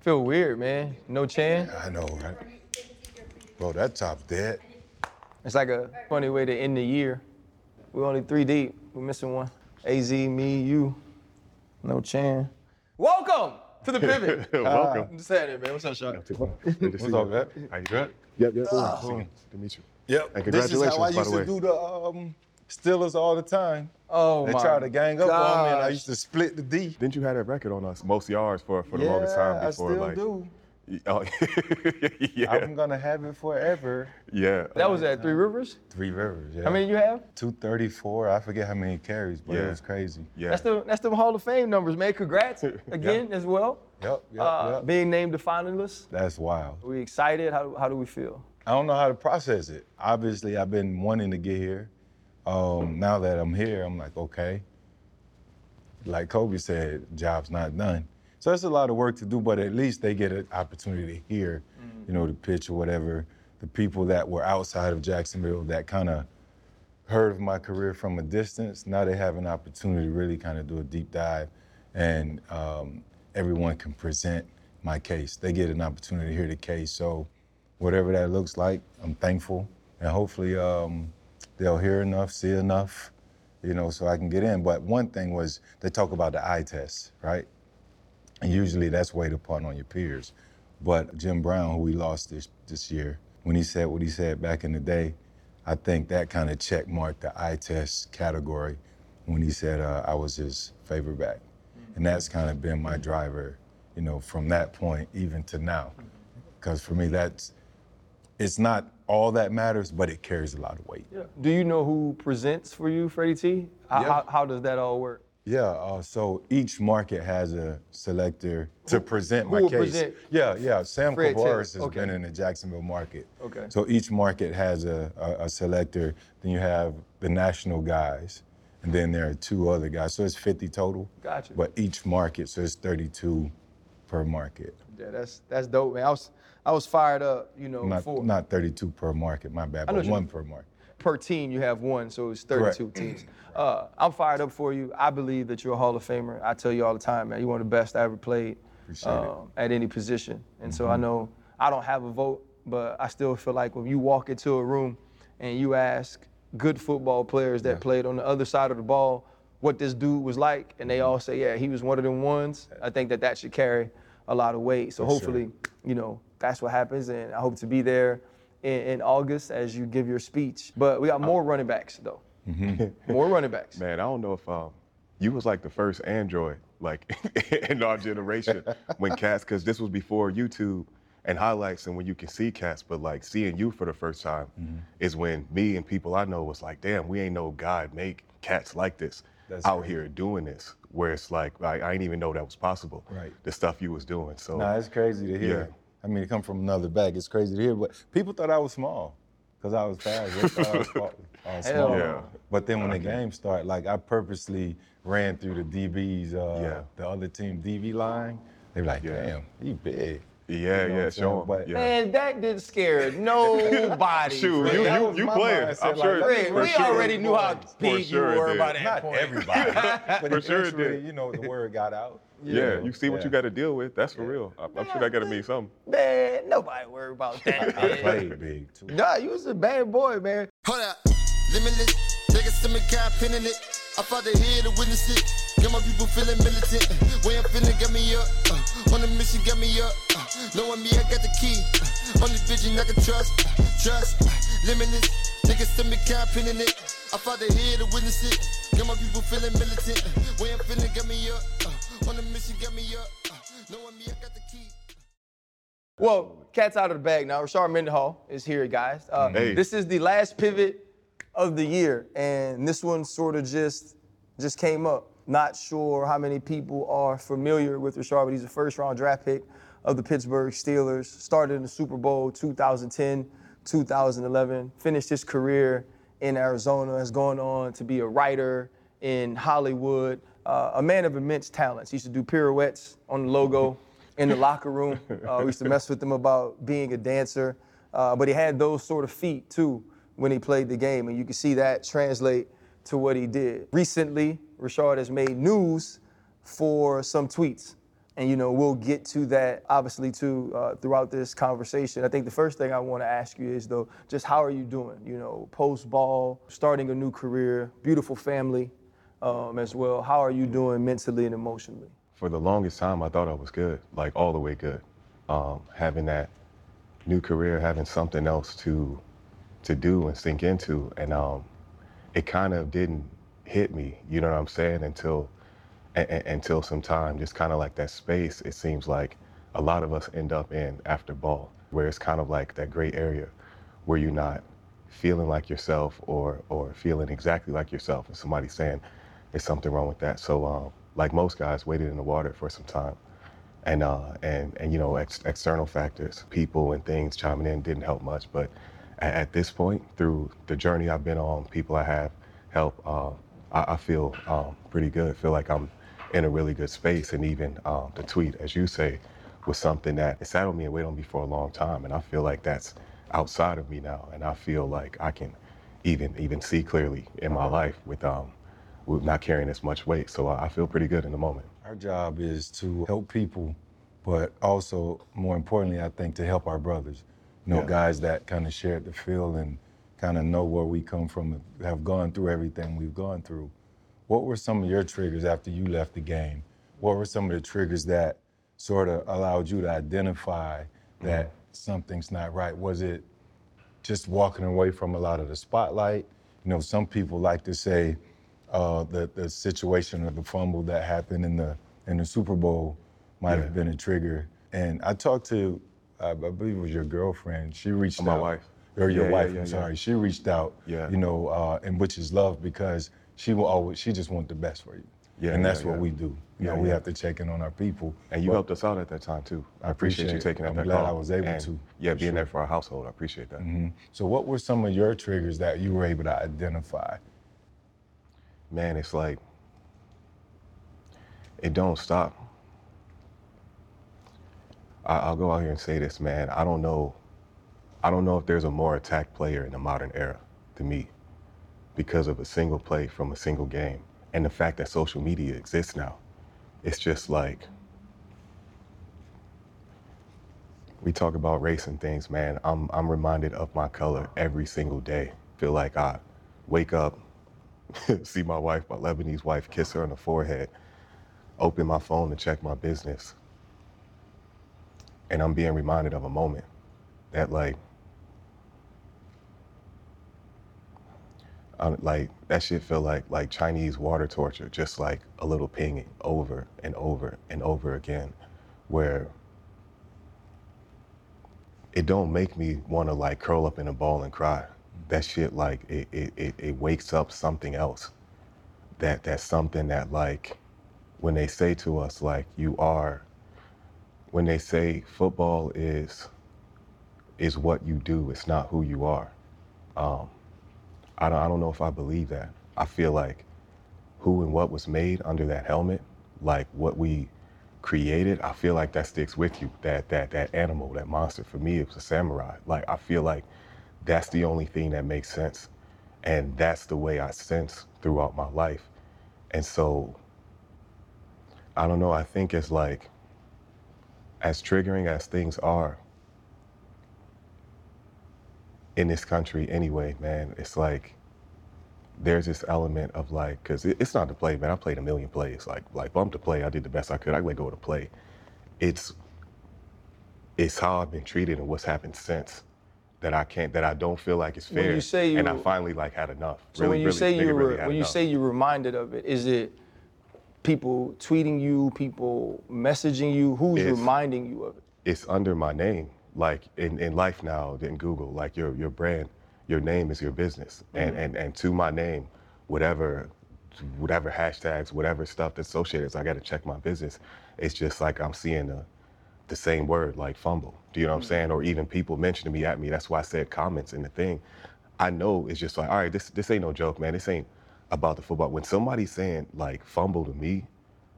Feel weird, man. No Chan. I know, right? Bro, that top's dead. It's like a funny way to end the year. We're only three deep. We're missing one. Az, me, you. No Chan. Welcome to the pivot. Welcome. I'm just saying it, man. What's up, Sean? Good to see What's up, man? How you good? Yep, yep. Ah. Good to meet you. Yep. And This is how I congratulations, by used the to do the um, Steelers all the time. Oh, They my tried to gang up on me, and I gosh. used to split the D. Didn't you have that record on us most yards for, for the yeah, longest time before I before? still like, do. Oh, yeah. I'm gonna have it forever. yeah. That was at Three Rivers? Three Rivers. Yeah. How many you have? 234. I forget how many carries, but Yeah. it was crazy. yeah. That's the that's the Hall of Fame numbers, man. Congrats again as well. Yep. Yep. Uh, yep. Being named the finalist. That's wild. Are we excited? How, how do we feel? I don't know how to process it. Obviously, I've been wanting to get here. Um, now that I'm here, I'm like, okay. Like Kobe said, job's not done. So that's a lot of work to do, but at least they get an opportunity to hear, you know, the pitch or whatever. The people that were outside of Jacksonville that kind of heard of my career from a distance, now they have an opportunity to really kind of do a deep dive, and um, everyone can present my case. They get an opportunity to hear the case. So whatever that looks like, I'm thankful, and hopefully um, they'll hear enough, see enough, you know, so I can get in. But one thing was they talk about the eye test, right? And usually that's weighed upon on your peers. But Jim Brown, who we lost this this year, when he said what he said back in the day, I think that kind of check marked the eye test category when he said uh, I was his favorite back. And that's kind of been my driver, you know, from that point even to now. Because for me, that's, it's not all that matters, but it carries a lot of weight. Yeah. Do you know who presents for you, Freddie T? How, Yeah. how, how does that all work? Yeah, uh, so each market has a selector to present my who will case. present? Yeah, yeah. Sam Fred Kouvaris has okay. been in the Jacksonville market. Okay. So each market has a, a, a selector. Then you have the national guys, and then there are two other guys. So it's 50 total. Gotcha. But each market, so it's 32 per market. Yeah, that's that's dope, man. I was I was fired up, you know, Not, for not 32 per market, my bad, but one per market. per team you have one, so it's 32 Correct. teams. Uh, I'm fired up for you. I believe that you're a Hall of Famer. I tell you all the time, man. You're one of the best I ever played um, at any position. And so I know I don't have a vote, but I still feel like when you walk into a room and you ask good football players that played on the other side of the ball what this dude was like, and they all say, yeah, he was one of them ones. I think that that should carry a lot of weight. So For sure. hopefully, you know, that's what happens, and I hope to be there in, in August as you give your speech. But we got more running backs though. more running backs. Man, I don't know if um, you was like the first Android like in our generation when cats, because this was before YouTube and highlights and when you can see cats, but like seeing you for the first time Mm-hmm. is when me and people I know was like, damn, we ain't no God make cats like this That's out crazy. here doing this. Where it's like, I, I didn't even know that was possible. Right. The stuff you was doing. So Nah, it's crazy to hear. Yeah. I mean, to come from another bag, it's crazy to hear. But people thought I was small because I was fast. They thought I was fa- uh, Hell small. no. But then when the game started, like I purposely ran through the DBs, uh, Yeah. the other team DB line. They were like, Yeah. "Damn, he big." yeah, You know yeah, I'm saying? show 'em. But- yeah. Man, that didn't scare nobody. Shoot, Fred. you that you you my playing. I'm like, sure. let me- Fred, for we sure. already knew how big sure you were did. by that Not point. everybody, but For sure it did. you know, the word got out. Yeah, you see what Yeah. you got to deal with. That's for real. I'm, I'm sure that got to mean something. Man, nobody worry about that. I man. played big too. Nah, you was a bad boy, man. Hold up, limitless. Niggas to me can't pin in it. I fought to hear to witness it. Get my people feeling militant. Way I'm feeling, get me up. Uh, on the mission, get me up. Uh, knowing me, I got the key. Uh, only vision I can trust. Uh, trust. Uh, limitless. Niggas to me can't pin in it. I fought to hear to witness it. Get my people feeling militant. Way I'm feeling, get me up. Uh, on the mission, get me up. Uh, knowing me, I got the key. Well, cat's out of the bag now. Rashard Mendenhall is here, guys. Uh, Hey. This is the last pivot of the year, and this one sort of just just came up. Not sure how many people are familiar with Rashard, but he's a first-round draft pick of the Pittsburgh Steelers. Started in the Super Bowl 2010, 2011. Finished his career in Arizona. Has gone on to be a writer in Hollywood. Uh, a man of immense talents. He used to do pirouettes on the logo in the locker room. Uh, we used to mess with him about being a dancer. Uh, but he had those sort of feet too when he played the game, and you can see that translate to what he did. Recently, Rashard has made news for some tweets and you know we'll get to that obviously too uh, throughout this conversation. I think the first thing I want to ask you is though, just how are you doing? You know, post ball, starting a new career, beautiful family um, as well. How are you doing mentally and emotionally? For the longest time, I thought I was good, like all the way good. Um, having that new career, having something else to to do and sink into, and um, it kind of didn't hit me. You know what I'm saying? Until a- a- until some time, just kind of like that space. It seems like a lot of us end up in after ball, where it's kind of like that gray area where you're not feeling like yourself or or feeling exactly like yourself, and somebody saying there's something wrong with that. So, um, like most guys, waited in the water for some time, and uh, and and you know, ex- external factors, people and things chiming in didn't help much. But at, at this point, through the journey I've been on, people I have helped, uh, I, I feel um, pretty good. Feel like I'm in a really good space, and even um, the tweet, as you say, was something that it sat on me and weighed on me for a long time, and I feel like that's outside of me now, and I feel like I can even even see clearly in my life with um with not carrying as much weight. So I feel pretty good in the moment. Our job is to help people, but also more importantly, I think to help our brothers. You know, Yeah. guys that kind of shared the field and kind of know where we come from, have gone through everything we've gone through. What were some of your triggers after you left the game? What were some of the triggers that sort of allowed you to identify that mm-hmm. something's not right? Was it just walking away from a lot of the spotlight. You know, some people like to say uh, the the situation of the fumble that happened in the in the Super Bowl might Yeah. have been a trigger. And I talked to, I believe it was your girlfriend. She reached My out. My wife. Or your Yeah, wife. yeah, I'm sorry. She reached out. Yeah. You know, uh, and which is love because she will always. She just want the best for you. Yeah, And that's what we do. You know, Yeah, we have to check in on our people. And you But- helped us out at that time too. I appreciate, you appreciate it. taking up I'm that glad call. I was able And, to, Yeah, being sure. there for our household. I appreciate that. Mhm. So, what were some of your triggers that you were able to identify? Man, it's like it don't stop. I, I'll go out here and say this, man. I don't know. I don't know if there's a more attacked player in the modern era to me because of a single play from a single game and the fact that social media exists now. It's just like we talk about race and things, man. I'm I'm reminded of my color every single day. Feel like I wake up, see my wife, my Lebanese wife, kiss her on the forehead, open my phone to check my business, and I'm being reminded of a moment that like I, like that shit feel like like Chinese water torture, just like a little pinging over and over and over again, where it don't make me want to like curl up in a ball and cry. That shit like it, it, it, it wakes up something else. That that's something that like when they say to us like you are when they say football is is what you do, it's not who you are. Um, I don't I don't know if I believe that. I feel like who and what was made under that helmet, like what we created, I feel like that sticks with you. That that that animal, that monster. For me, it was a samurai. Like I feel like that's the only thing that makes sense, and that's the way I sense throughout my life. And so, I don't know. I think it's like as triggering as things are in this country anyway, man, it's like there's this element of like, because it, it's not the play, man. I played a million plays. Like, like bump to play, I did the best I could. I let go of the play. It's it's how I've been treated and what's happened since that I can't, that I don't feel like it's When fair. you say and I finally like had enough. So really, when you really, say you really were, had when you enough. say you're reminded of it, is it people tweeting you, people messaging you? Who's It's- reminding you of it? it's under my name. Like in, in life now, in Google, like your your brand, your name is your business, and mm-hmm. and and to my name, whatever, whatever hashtags, whatever stuff that's associated, I got to check my business. It's just like I'm seeing the the same word like fumble. Do you know what I'm mm. saying? Or even people mentioning me at me. That's why I said comments in the thing. I know it's just like, all right, this this ain't no joke, man. This ain't about the football. When somebody's saying like fumble to me,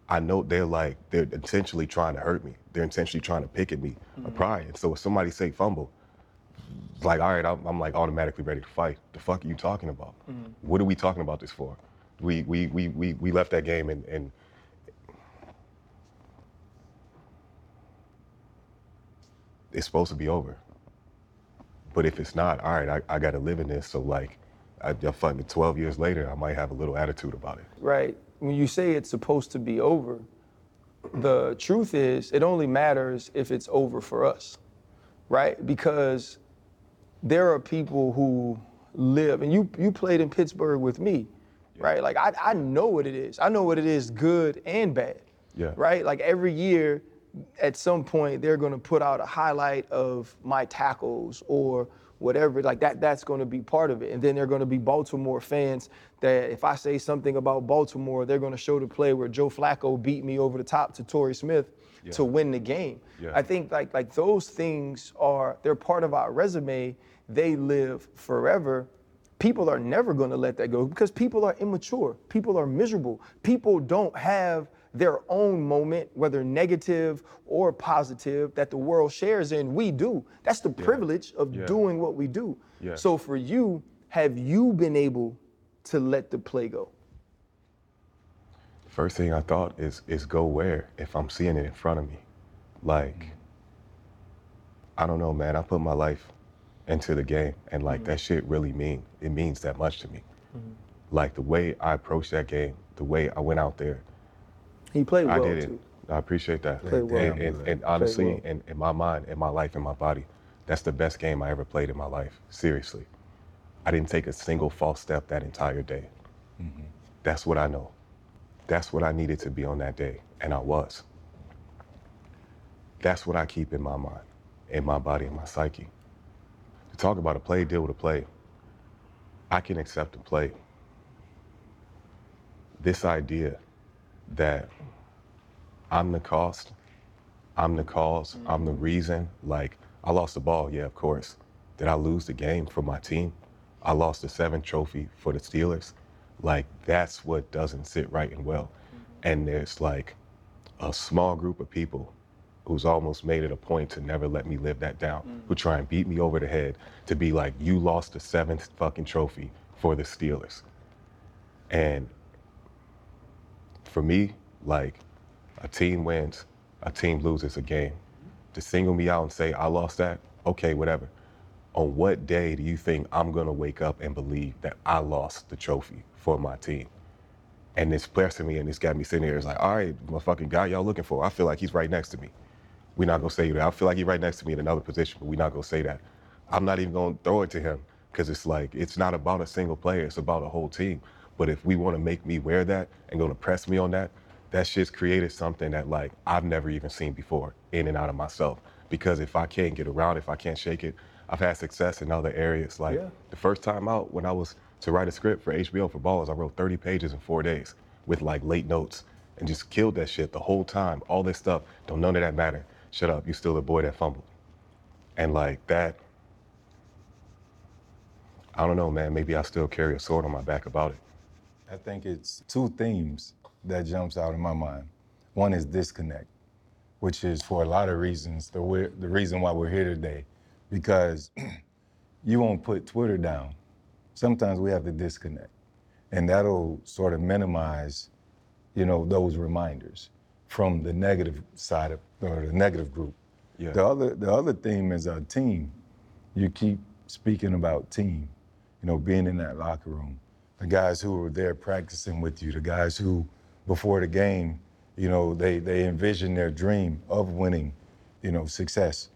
I know they're like they're intentionally trying to hurt me. They're intentionally trying to pick at me mm. or pry. And so if somebody say fumble, like all right, I'm, I'm like automatically ready to fight. The fuck are you talking about? Mm. What are we talking about this for? We we we we, we left that game and and it's supposed to be over. But if it's not, all right, I, I got to live in this. So like, I, I find that 12 years later, I might have a little attitude about it. right? When you say it's supposed to be over, the truth is it only matters if it's over for us, right? Because there are people who live, and you you played in Pittsburgh with me, right? Like I, I know what it is. I know what it is, good and bad. Yeah. Right? Like every year, at some point, they're gonna put out a highlight of my tackles or whatever. Like that, that's gonna be part of it. And then they're gonna be Baltimore fans that if I say something about Baltimore, they're gonna show the play where Joe Flacco beat me over the top to Torrey Smith to win the game. Yeah. I think like like those things are they're part of our resume. They live forever. People are never going to let that go because people are immature. People are miserable. People don't have their own moment, whether negative or positive, that the world shares in. We do. That's the privilege of Yeah. doing what we do. Yeah. So for you, have you been able to let the play go? First thing I thought is is go where if I'm seeing it in front of me. Like I don't know, man. I put my life into the game and like that mm-hmm. shit really mean it means that much to me. Mm-hmm. Like the way I approached that game, the way I went out there, He played well I did it. too. I appreciate that. Played well. And, and, and honestly, well. in, in my mind, in my life, in my body, that's the best game I ever played in my life. Seriously. I didn't take a single false step that entire day. Mm-hmm. That's what I know. That's what I needed to be on that day, and I was. That's what I keep in my mind, in my body, in my psyche. To talk about a play, deal with a play, I can accept a play. This idea that I'm the cost, I'm the because I'm the mm. reason. Like, I lost the ball, yeah, of course. Did I lose the game for my team? I lost the seventh trophy for the Steelers. Like, that's what doesn't sit right and well. Mm-hmm. And there's like a small group of people who's almost made it a point to never let me live that down, who mm. try and beat me over the head to be like, you lost the seventh fucking trophy for the Steelers. And for me, like, a team wins, a team loses a game. To single me out and say, I lost that, okay, whatever. On what day do you think I'm gonna wake up and believe that I lost the trophy for my team? And this pressing me and this got me sitting here. It's like, all right, motherfucking guy y'all looking for. I feel like he's right next to me. We're not gonna say that. I feel like he's right next to me in another position, but we're not gonna say that. I'm not even gonna throw it to him because it's like it's not about a single player, it's about a whole team. But if we wanna make me wear that and gonna press me on that, that shit's created something that like I've never even seen before in and out of myself. Because if I can't get around, if I can't shake it, I've had success in other areas. Like Yeah. the first time out when I was to write a script for HBO for Ballers, I wrote 30 pages in four days with like late notes and just killed that shit the whole time. All this stuff, don't none of that matter. Shut up, you still the boy that fumbled. And like that, I don't know, man. Maybe I still carry a sword on my back about it. I think it's two themes that jumps out in my mind. One is disconnect, which is for a lot of reasons the the reason why we're here today, because you won't put Twitter down. Sometimes we have to disconnect, and that'll sort of minimize, you know, those reminders from the negative side of or the negative group. Yeah. The other the other theme is a team. You keep speaking about team, you know, being in that locker room. The guys who were there practicing with you, the guys who before the game, you know, they they envisioned their dream of winning, you know, success.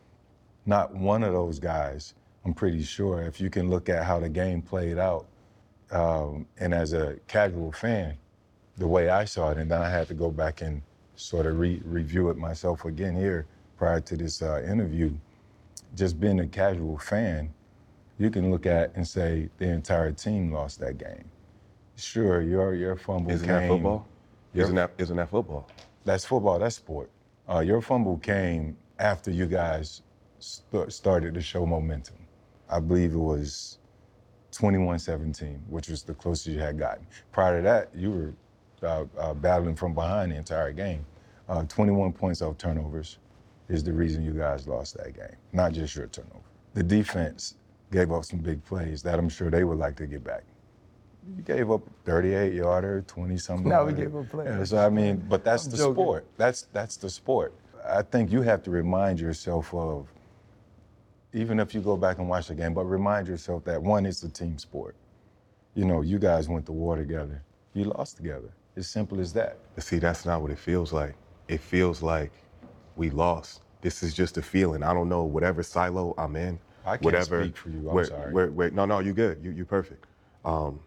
Not one of those guys, I'm pretty sure, if you can look at how the game played out, um, and as a casual fan, the way I saw it, and then I had to go back and sort of re- review it myself again here prior to this uh, interview. Just being a casual fan, you can look at and say the entire team lost that game. Sure, your your fumble Isn't came. that football? Your- Isn't that isn't that football? That's football. That's sport. Uh, your fumble came after you guys st- started to show momentum. I believe it was 21-17, which was the closest you had gotten. Prior to that, you were uh, uh, battling from behind the entire game. Uh, 21 points off turnovers is the reason you guys lost that game, not just your turnover. The defense gave up some big plays that I'm sure they would like to get back. You gave up 38 yarder, 20 something. Now we gave up plays. Yeah, so I mean, but that's I'm the joking. sport. That's that's the sport. I think you have to remind yourself of even if you go back and watch the game, but remind yourself that one, it's a team sport. You know, you guys went to war together. You lost together. It's simple as that. See, that's not what it feels like. It feels like we lost. This is just a feeling. I don't know whatever silo I'm in. I can't whatever, speak for you. I'm where- sorry. where- where- no, no, you're good. You you perfect. Um,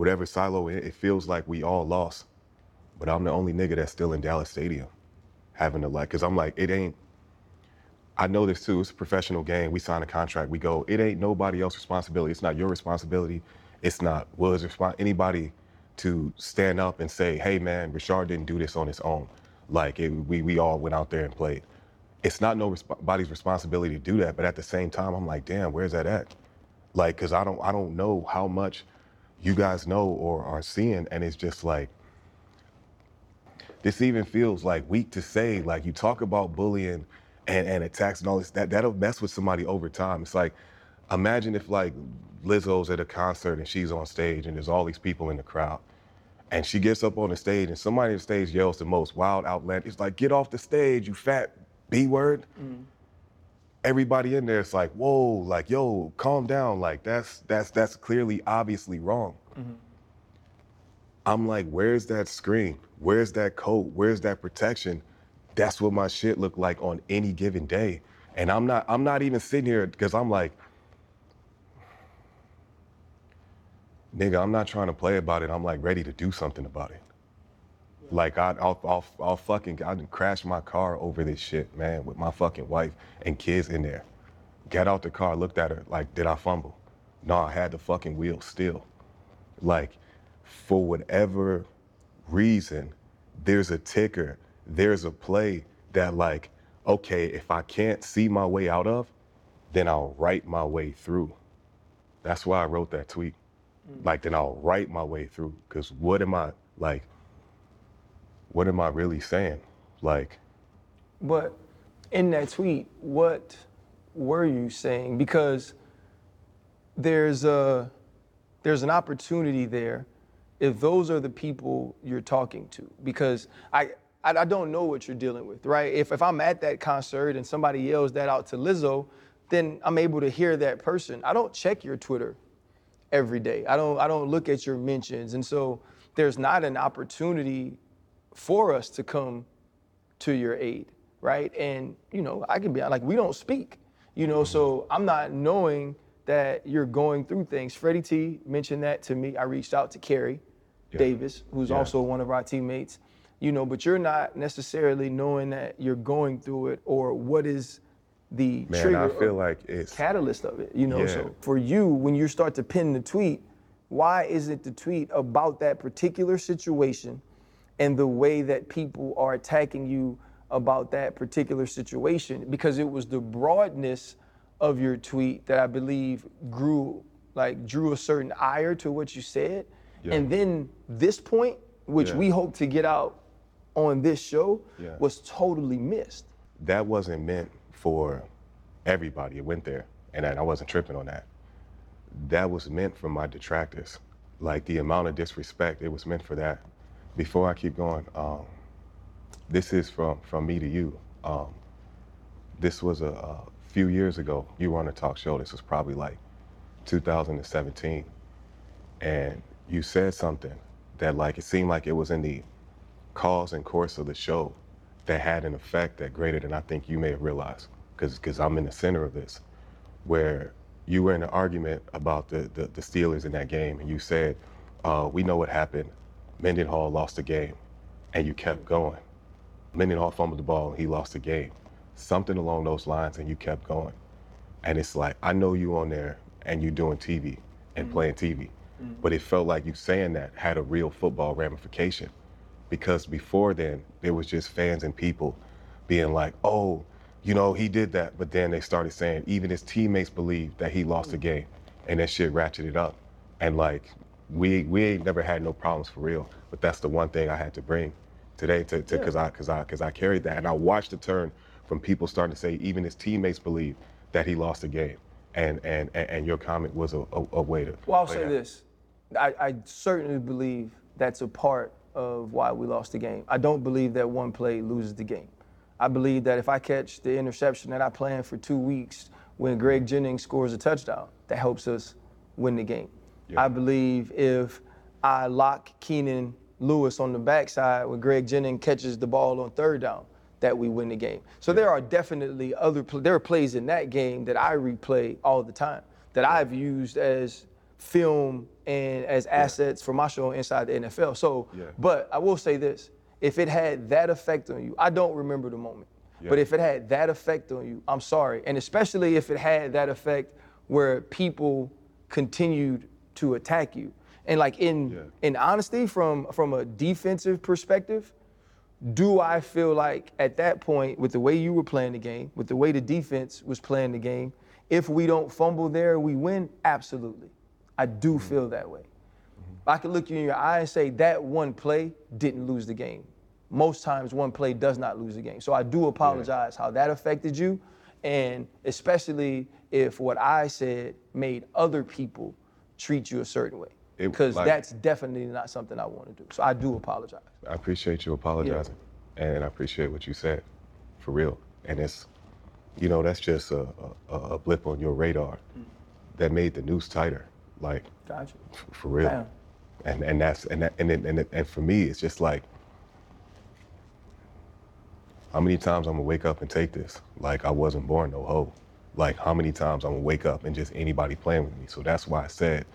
whatever silo it, feels like we all lost. But I'm the only nigga that's still in Dallas Stadium, having to like, cause I'm like, it ain't. I know this too. It's a professional game. We sign a contract. We go. It ain't nobody else's responsibility. It's not your responsibility. It's not Will's response. Anybody to stand up and say, "Hey, man, Rashard didn't do this on his own." Like it, we we all went out there and played. It's not nobody's responsibility to do that. But at the same time, I'm like, damn, where's that at? Like, cause I don't I don't know how much you guys know or are seeing, and it's just like this even feels like weak to say. Like you talk about bullying and, and attacks and all this, that that'll mess with somebody over time. It's like imagine if like Lizzo's at a concert and she's on stage and there's all these people in the crowd. And she gets up on the stage and somebody on the stage yells the most wild outland. It's like, get off the stage, you fat B word. Mm. Everybody in there is like, whoa, like, yo, calm down. Like that's that's that's clearly obviously wrong. Mm-hmm. I'm like, where's that screen? Where's that coat? Where's that protection? That's what my shit look like on any given day. And I'm not I'm not even sitting here because I'm like, nigga, I'm not trying to play about it. I'm like ready to do something about it. Like I, I'll, I'll, I'll fucking, I crashed my car over this shit, man, with my fucking wife and kids in there. Got out the car, looked at her, like, did I fumble? No, I had the fucking wheel still. Like, for whatever reason, there's a ticker, there's a play that, like, okay, if I can't see my way out of, then I'll write my way through. That's why I wrote that tweet. Mm. Like, then I'll write my way through. Because what am I, like, what am I really saying? Like, But in that tweet, what were you saying? Because there's a there's an opportunity there if those are the people you're talking to. Because I I, I don't know what you're dealing with, right? If if I'm at that concert and somebody yells that out to Lizzo, then I'm able to hear that person. I don't check your Twitter every day. I don't I don't look at your mentions. And so there's not an opportunity for us to come to your aid, right? And you know, I can be like, we don't speak, you know, so I'm not knowing that you're going through things. Freddie T mentioned that to me. I reached out to Kerry Davis, who's Yeah. also one of our teammates, you know, but you're not necessarily knowing that you're going through it or what is the man, trigger I feel like it's catalyst of it, you know. Yeah. So for you, when you start to pin the tweet, why isn't the tweet about that particular situation and the way that people are attacking you about that particular situation? Because it was the broadness of your tweet that I believe grew, like drew a certain ire to what you said. Yeah. And then this point, which Yeah. we hope to get out on this show, Yeah. was totally missed. that wasn't meant for everybody. It went there, and I I wasn't tripping on that. That was meant for my detractors. Like the amount of disrespect, it was meant for that. Before I keep going, um, this is from from me to you. Um, this was a, a few years ago. You were on a talk show. This was probably like 2017, and you said something that like it seemed like it was in the cause and course of the show that had an effect that greater than I think you may have realized. Because I'm in the center of this, where you were in an argument about the, the, the Steelers in that game, and you said, uh, We know what happened. Mendenhall lost the game, and you kept going. Mendenhall fumbled the ball, and he lost the game. Something along those lines, and you kept going. And it's like, I know you on there, and you doing TV and mm-hmm. playing TV. Mm-hmm. But it felt like you saying that had a real football ramification because before then there was just fans and people being like, "Oh, you know, he did that," but then they started saying even his teammates believed that he lost the mm. game, and that shit ratcheted up, and like we we ain't never had no problems for real, but that's the one thing I had to bring today to because I because I because I carried that, and I watched the turn from people starting to say even his teammates believe that he lost the game, and and and, and your comment was a, a, a way to. Well, I'll say that. this. I, I certainly believe that's a part of why we lost the game. I don't believe that one play loses the game. I believe that if I catch the interception that I planned for two weeks when Greg Jennings scores a touchdown. That helps us win the game. I believe if I lock Keenan Lewis on the backside when Greg Jennings catches the ball on third down, that we win the game. So there are definitely other pl- there are plays in that game that I replay all the time that I've used as film and as assets for my show inside the NFL. So, Yeah. but I will say this: if it had that effect on you, I don't remember the moment. But if it had that effect on you, I'm sorry. And especially if it had that effect where people continued to attack you. And like in Yeah. in honesty, from from a defensive perspective, do I feel like at that point, with the way you were playing the game, with the way the defense was playing the game, if we don't fumble there, we win? Absolutely. I do mm-hmm. feel that way. I could look you in your eye and say that one play didn't lose the game. Most times, one play does not lose the game. So I do apologize how that affected you, and especially if what I said made other people treat you a certain way. Because like- that's definitely not something I want to do. So I do apologize. I appreciate you apologizing, and I appreciate what you said, for real. And it's, you know, that's just a, a, a blip on your radar that made the news tighter, like Gotcha. f- for real. Damn. And and that's and that, and it, and, it, and for me, it's just like, how many times I'm gonna wake up and take this? Like I wasn't born no hoe. Like how many times I'm gonna wake up and just anybody playing with me? So that's why I said,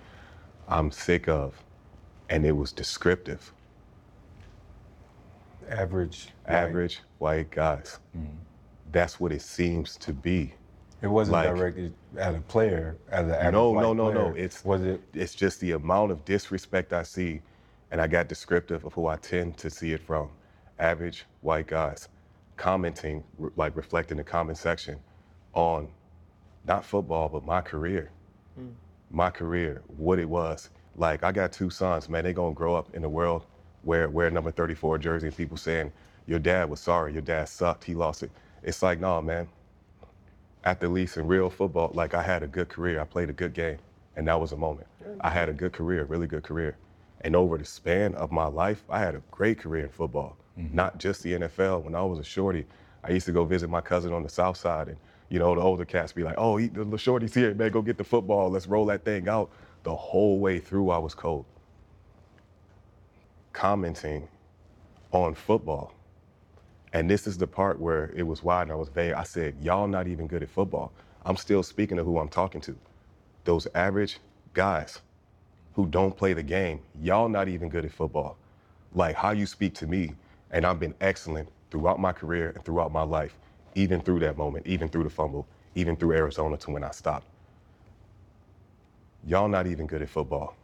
I'm sick of, and it was descriptive. Average. average white guys. Mm-hmm. That's what it seems to be. It wasn't like- directed at a player, at an average No, white no, no, no. player. It's was it It's just the amount of disrespect I see, and I got descriptive of who I tend to see it from. Average white guys commenting, like reflecting the comment section on not football, but my career. Hmm. My career, what it was. Like I got two sons, man. They gonna grow up in a world where wear number 34 jersey and people saying, your dad was sorry, your dad sucked, he lost it. It's like, no, man. At the least in real football, like I had a good career. I played a good game. And that was a moment. I had a good career, really good career. And over the span of my life, I had a great career in football, mm-hmm. not just the NFL. When I was a shorty, I used to go visit my cousin on the south side and you know, the older cats be like, oh, he, the, shorty's here, man, go get the football, let's roll that thing out. The whole way through, I was cold. Commenting on football. And this is the part where it was wide and I was vague. I said, y'all not even good at football. I'm still speaking to who I'm talking to. Those average guys who don't play the game, y'all not even good at football. Like how you speak to me, and I've been excellent throughout my career and throughout my life, even through that moment, even through the fumble, even through Arizona to when I stopped. Y'all not even good at football.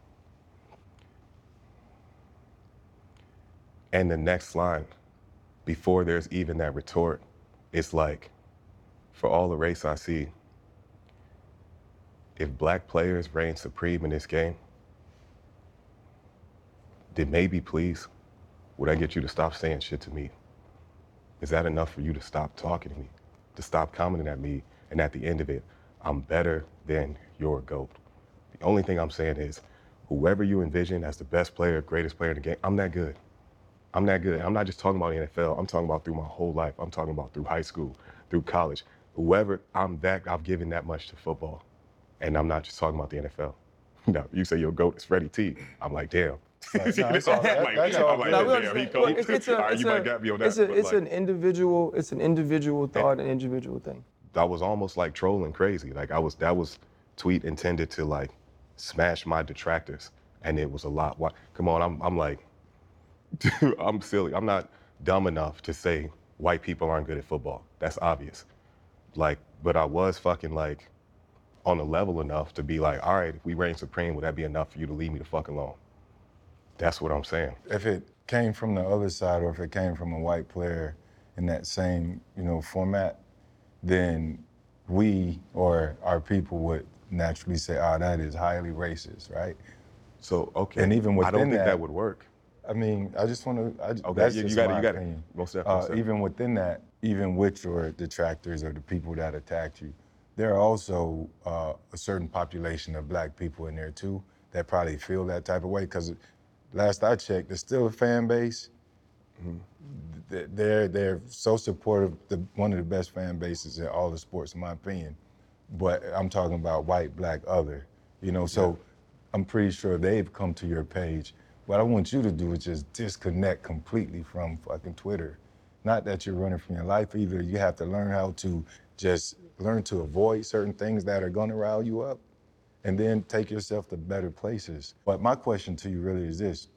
And the next line, before there's even that retort, it's like, for all the race I see, if black players reign supreme in this game, then maybe please, would I get you to stop saying shit to me? Is that enough for you to stop talking to me, to stop commenting at me, and at the end of it, I'm better than your GOAT? The only thing I'm saying is, whoever you envision as the best player, greatest player in the game, I'm that good. I'm that good. I'm not just talking about the NFL. I'm talking about through my whole life. I'm talking about through high school, through college. Whoever, I'm that, I've given that much to football. And I'm not just talking about the NFL. No, you say your GOAT is Freddie T. I'm like, damn. Right, no, that's all- that- Like, that's all like. No, damn, he cold. It's, it's a, All right, it's you a- might got me on that. It's, a, it's like, an individual. It's an individual thought, an individual thing. I was almost like trolling crazy. Like I was, that was tweet intended to like smash my detractors, and it was a lot. Why? Come on, I'm, I'm like, dude, I'm silly. I'm not dumb enough to say white people aren't good at football. That's obvious. Like, but I was fucking like on a level enough to be like, all right, if we reign supreme, would that be enough for you to leave me the fuck alone? That's what I'm saying. if it came from the other side or if it came from a white player in that same, you know, format, then we or our people would naturally say, "Oh, that is highly racist," right? So okay, And even within I don't think that, that- would work. I mean, I just want to. Okay, that's you- you just got it, you got it. opinion. Most definitely, most Uh, definitely. even within that, even with your detractors or the people that attacked you, there are also uh, a certain population of black people in there too that probably feel that type of way. Because last I checked, there's still a fan base. They're they're so supportive. The, one of the best fan bases in all the sports, in my opinion. but I'm talking about white, black, other. You know, so I'm pretty sure they've come to your page. What I want you to do is just disconnect completely from fucking Twitter. Not that you're running from your life either. You have to learn how to just learn to avoid certain things that are gonna rile you up and then take yourself to better places. But my question to you really is this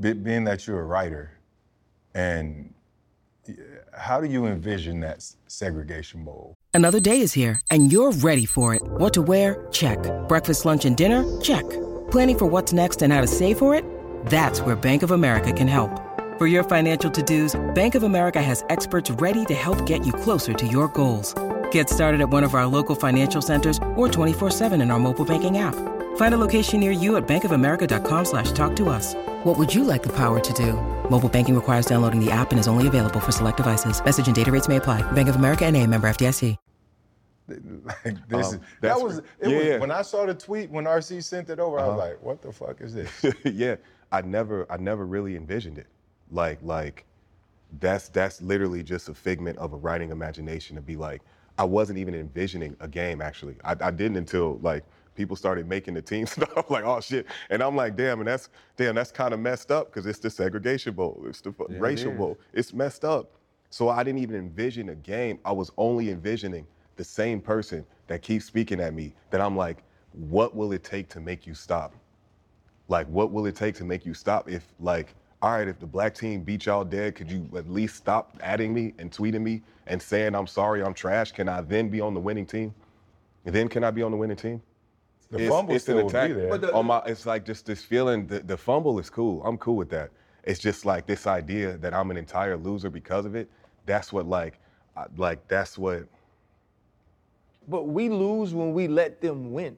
Be- being that you're a writer, and how do you envision that segregation bowl? Another day is here, and you're ready for it. What to wear? Check. Breakfast, lunch, and dinner? Check. Planning for what's next and how to save for it? That's where Bank of America can help. For your financial to dos, Bank of America has experts ready to help get you closer to your goals. Get started at one of our local financial centers or 24-7 in our mobile banking app. Find a location near you at bankofamerica.com slash talk to us. What would you like the power to do? Mobile banking requires downloading the app and is only available for select devices. Message and data rates may apply. Bank of America and a member FDIC. Like this, Um, is, that was, it yeah, was when I saw the tweet when RC sent it over. I Uh-huh. was like, "What the fuck is this?" yeah, I never, I never really envisioned it. Like, like, that's that's literally just a figment of a writing imagination to be like. I wasn't even envisioning a game actually. I, I didn't until like people started making the team stuff. like, oh shit, and I'm like, damn, and that's damn, that's kind of messed up because it's the segregation bowl, it's the Yeah, racial is. bowl. It's messed up. So I didn't even envision a game. I was only envisioning the same person that keeps speaking at me. That I'm like, what will it take to make you stop? Like, what will it take to make you stop? If, like, all right, if the black team beat y'all dead, could you at least stop adding me and tweeting me and saying I'm sorry, I'm trash? Can I then be on the winning team? And then can I be on the winning team? The fumble still would be there. But the- on my, it's like just this feeling. The, the fumble is cool. I'm cool with that. It's just like this idea that I'm an entire loser because of it. That's what like, like that's what. But we lose when we let them win.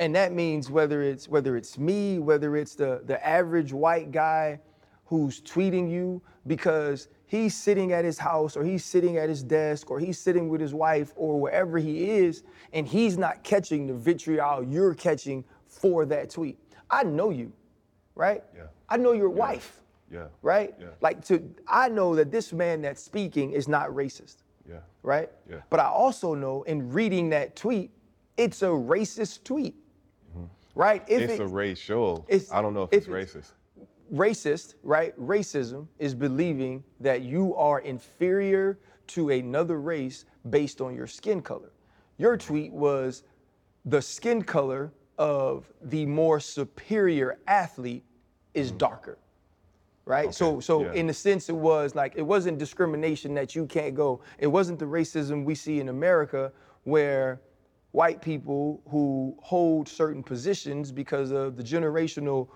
And that means whether it's whether it's me, whether it's the the average white guy who's tweeting you because he's sitting at his house or he's sitting at his desk or he's sitting with his wife or wherever he is and he's not catching the vitriol you're catching for that tweet. I know you, right? Yeah. I know your wife, Yeah. right? Yeah. Like to I know that this man that's speaking is not racist Yeah. right? Yeah. But I also know in reading that tweet, it's a racist tweet, right? If Mm-hmm. it's it- a racial. it's- I don't know if, if it's it's- racist. Racist, right? Racism is believing that you are inferior to another race based on your skin color. Your tweet was the skin color of the more superior athlete is mm. darker. Right? So so yeah. in a sense it was like it wasn't discrimination that you can't go. It wasn't the racism we see in America where white people who hold certain positions because of the generational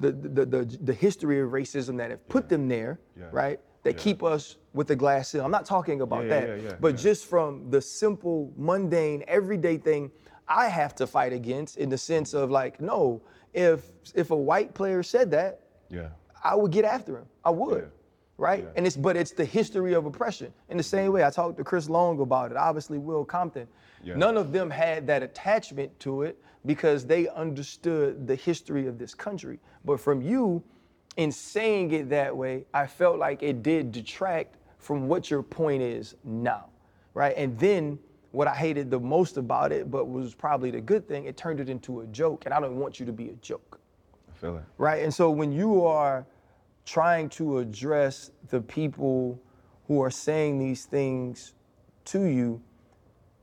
the the, the, the history of racism that have put them there, Yeah. right? That keep us with the glass ceiling. I'm not talking about Yeah, yeah, that, yeah, yeah, but yeah. just from the simple, mundane, everyday thing I have to fight against in the sense of like, no, if if a white player said that, Yeah. I would get after him. I would. Yeah. Right? Yeah. And it's but it's the history of oppression. In the same way, I talked to Chris Long about it, obviously Will Compton. Yeah. None of them had that attachment to it because they understood the history of this country. But from you, in saying it that way, I felt like it did detract from what your point is now. Right? And then what I hated the most about it, but was probably the good thing, it turned it into a joke. And I don't want you to be a joke I feel it. right? And so when you are trying to address the people who are saying these things to you,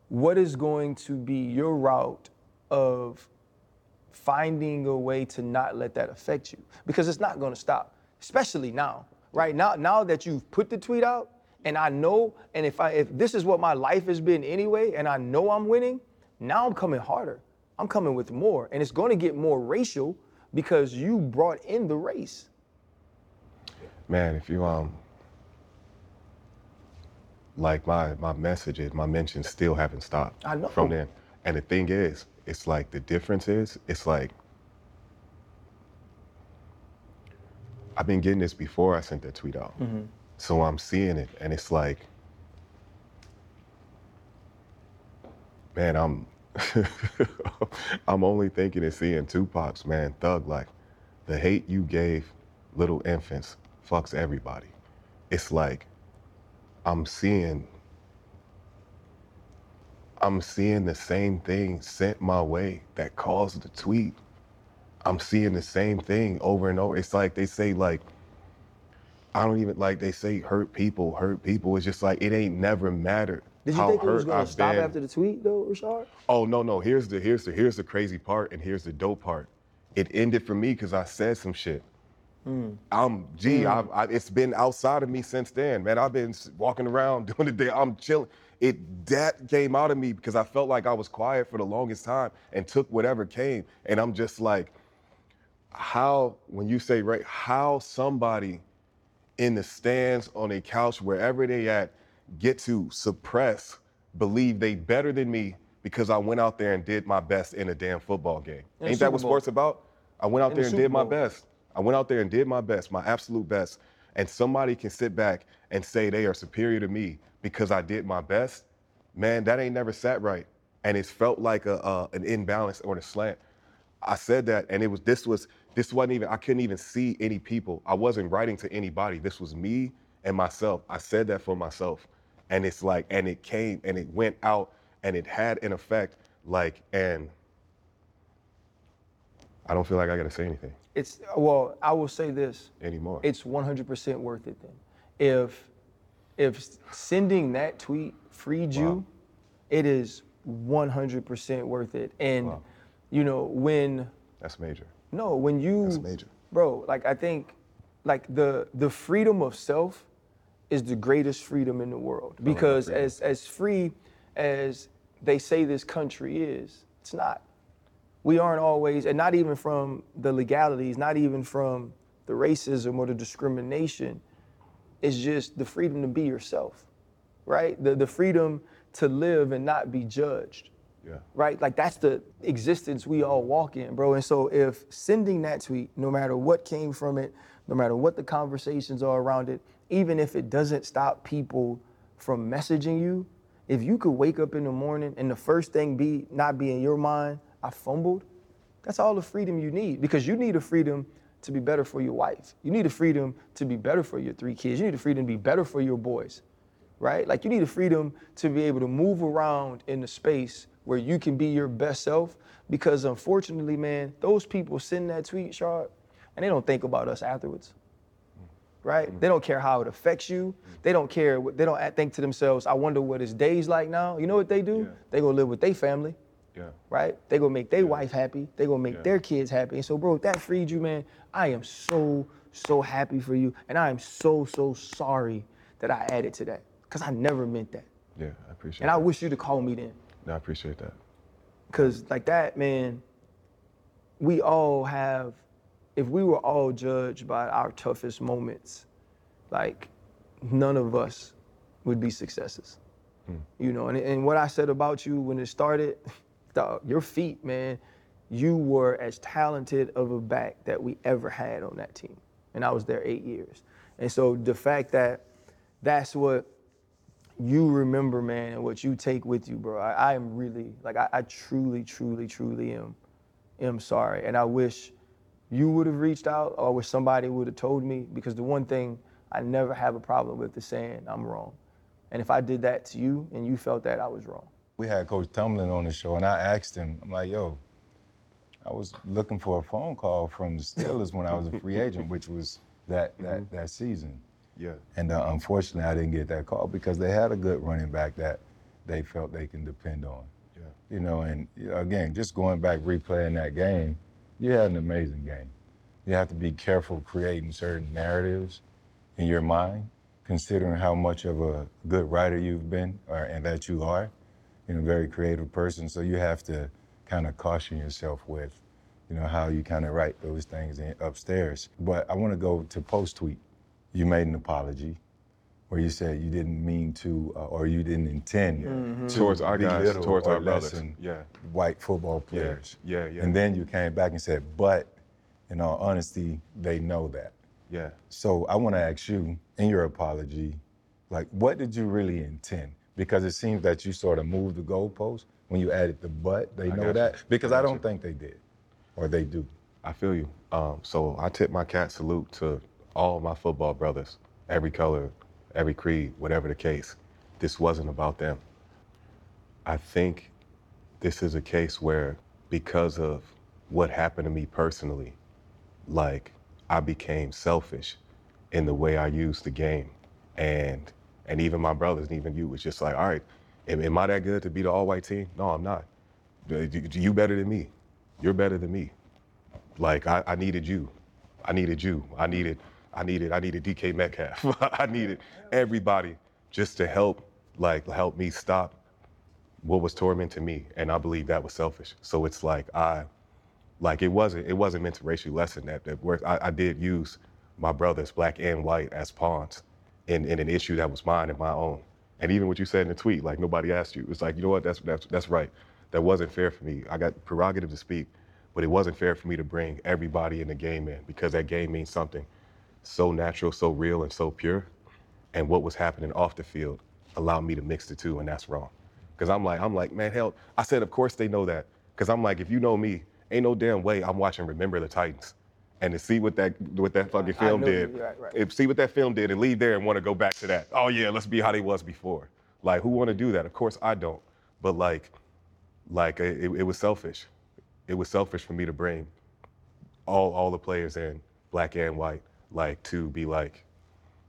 what is going to be your route of finding a way to not let that affect you? Because it's not going to stop, especially now, right? Now, now that you've put the tweet out, and I know, and if I if this is what my life has been anyway, and I know I'm winning, now I'm coming harder. I'm coming with more, and it's going to get more racial because you brought in the race. Man, if you um like my my messages, my mentions still haven't stopped. I know. From then. And the thing is, it's like the difference is, it's like I've been getting this before I sent that tweet out. Mm-hmm. So I'm seeing it and it's like man, I'm I'm only thinking and seeing Tupac's man, Thug Life The hate you gave little infants fucks everybody. It's like I'm seeing I'm seeing the same thing sent my way that caused the tweet. I'm seeing the same thing over and over. It's like they say like I don't even like they say hurt people, hurt people. It's just like it ain't never mattered. Did you how think it was hurt gonna I've stop been. after the tweet though, Rashard? Oh no, no. Here's the here's the here's the crazy part, and here's the dope part. It ended for me because I said some shit. Mm. I'm gee, mm. I, I, it's been outside of me since then, man. I've been walking around doing the day. I'm chilling. It that came out of me because I felt like I was quiet for the longest time and took whatever came, and I'm just like, how when you say right, how somebody in the stands, on a couch, wherever they at, get to suppress, believe they better than me because I went out there and did my best in a damn football game. In Ain't that what sports about? I went out In the there and did my best. I went out there and did my best, my absolute best. And somebody can sit back and say they are superior to me because I did my best. Man, that ain't never sat right. And it's felt like a, an imbalance or a slant. I said that, and it was this was this wasn't even I couldn't even see any people. I wasn't writing to anybody. This was me and myself. I said that for myself, and it's like, and it came and it went out, and it had an effect. Like, and I don't feel like I got to say anything It's well, I will say this. anymore. It's 100% worth it then. If if sending that tweet freed you, it is 100% worth it. And Wow. you know, when That's major. no, when you That's major. Bro, like I think like the the freedom of self is the greatest freedom in the world because as as free as they say this country is, it's not. We aren't always, and not even from the legalities, not even from the racism or the discrimination. It's just the freedom to be yourself, right? The the freedom to live and not be judged Yeah. right? Like that's the existence we all walk in, bro. And so if sending that tweet, no matter what came from it, no matter what the conversations are around it, even if it doesn't stop people from messaging you, if you could wake up in the morning and the first thing be not be in your mind, I fumbled, that's all the freedom you need because you need a freedom to be better for your wife. You need a freedom to be better for your three kids. You need a freedom to be better for your boys right? Like you need a freedom to be able to move around in the space where you can be your best self. Because unfortunately, man, those people send that tweet, Shard, and they don't think about us afterwards. Right? Mm-hmm. They don't care how it affects you. They don't care. They don't think to themselves, "I wonder what his day's like now." You know what they do? Yeah. They go live with their family Yeah. right? They gonna make their wife happy. They gonna make Yeah. their kids happy. And so, bro, if that freed you, man, I am so, so happy for you. And I am so, so sorry that I added to that. Cause I never meant that. Yeah. I appreciate. And I wish you to call me then. No, I appreciate that. Cause like that, man, we all have, if we were all judged by our toughest moments, like none of us would be successes. Hmm. You know, and, and what I said about you when it started, dog, your feet, man, you were as talented of a back that we ever had on that team. And I was there eight years. And so the fact that that's what you remember, man, and what you take with you, bro. I, I am really like I, I truly, truly, truly am am sorry. And I wish you would have reached out or wish somebody would have told me because the one thing I never have a problem with is saying I'm wrong. And if I did that to you and you felt that I was wrong. We had Coach Tomlin on the show, and I asked him, I'm like, yo, I was looking for a phone call from the Steelers when I was a free agent, which was that that that season. Yeah. And uh, unfortunately, I didn't get that call because they had a good running back that they felt they can depend on. Yeah. You know, and again, just going back replaying that game, you had an amazing game. You have to be careful creating certain narratives in your mind, considering how much of a good writer you've been, or, and that you are, you know, very creative person. So you have to kind of caution yourself with, you know, how you kind of write those things in, upstairs. But I want to go to post tweet. You made an apology where you said you didn't mean to, uh, or you didn't intend to Towards our guys, towards our brothers. lessen Yeah. white football Yeah, players. yeah, yeah. And then you came back and said, but in all honesty, they know that. Yeah. So I want to ask you, in your apology, like, what did you really intend? Because it seems that you sort of moved the goalpost when you added the but. They I know that you. because I I don't you. think they did, or they do. I feel you. Um, so I tip my cat salute to all my football brothers, every color, every creed, whatever the case. This wasn't about them. I think this is a case where because of what happened to me personally, like I became selfish in the way I used the game. And and even my brothers and even you was just like, all right, am, am I that good to be the all white team? No, I'm not. Uh, you you better than me. You're better than me. Like I, I needed you. I needed you. I needed I needed I needed DK Metcalf. I needed everybody just to help like help me stop what was tormenting me. And I believe that was selfish. So it's like I like it wasn't it wasn't meant to racially lessen that that. I, I did use my brothers, black and white, as pawns in, in an issue that was mine and my own. And even what you said in the tweet, like nobody asked you, it's like, you know what, that's that's that's right. That wasn't fair for me. I got prerogative to speak, but it wasn't fair for me to bring everybody in the game in because that game means something so natural, so real, and so pure. And what was happening off the field allowed me to mix the two, and that's wrong. Because I'm like, I'm like, man, hell, I said, of course they know that. Because I'm like, if you know me, ain't no damn way I'm watching Remember the Titans. And to see what that what that fucking I film did, right, right. if- see what that film did, and leave there and want to go back to that. Oh yeah, let's be how they was before. Like who want to do that? Of course I don't. But like, like it, it was selfish. It was selfish for me to bring all all the players in, black and white, like to be like,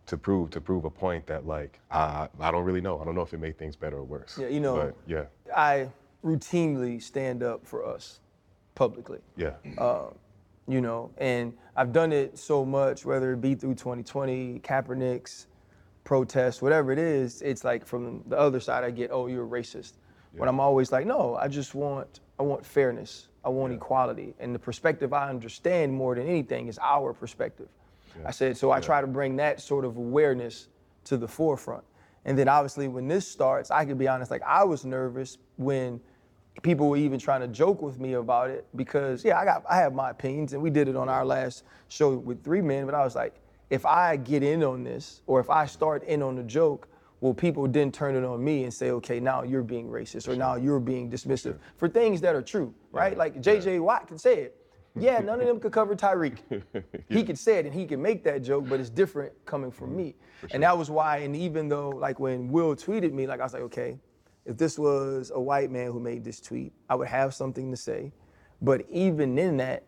to prove to prove a point that like I I don't really know. I don't know if it made things better or worse. Yeah, you know- But yeah, I routinely stand up for us publicly. yeah, um, you know, and I've done it so much, whether it be through 2020, Kaepernick's protests, whatever it is, it's like from the other side I get, oh, you're a racist. But I'm always like, no, I just want, I want fairness, I want equality, and the perspective I understand more than anything is our perspective. I said, so I try to bring that sort of awareness to the forefront. And then obviously when this starts, I can be honest, like I was nervous when people were even trying to joke with me about it because yeah, I got I have my opinions and we did it on our last show with three men, but I was like, if I get in on this or if I start in on the joke, well, people then turn it on me and say, okay, now you're being racist or now you're being dismissive for things that are true, right? Like JJ Watt can say it. Yeah, none of them could cover Tyreek. He could say it and he could make that joke, but it's different coming from mm-hmm. me. And that was why, and even though like when Will tweeted me, like I was like, okay, if this was a white man who made this tweet, I would have something to say. But even in that,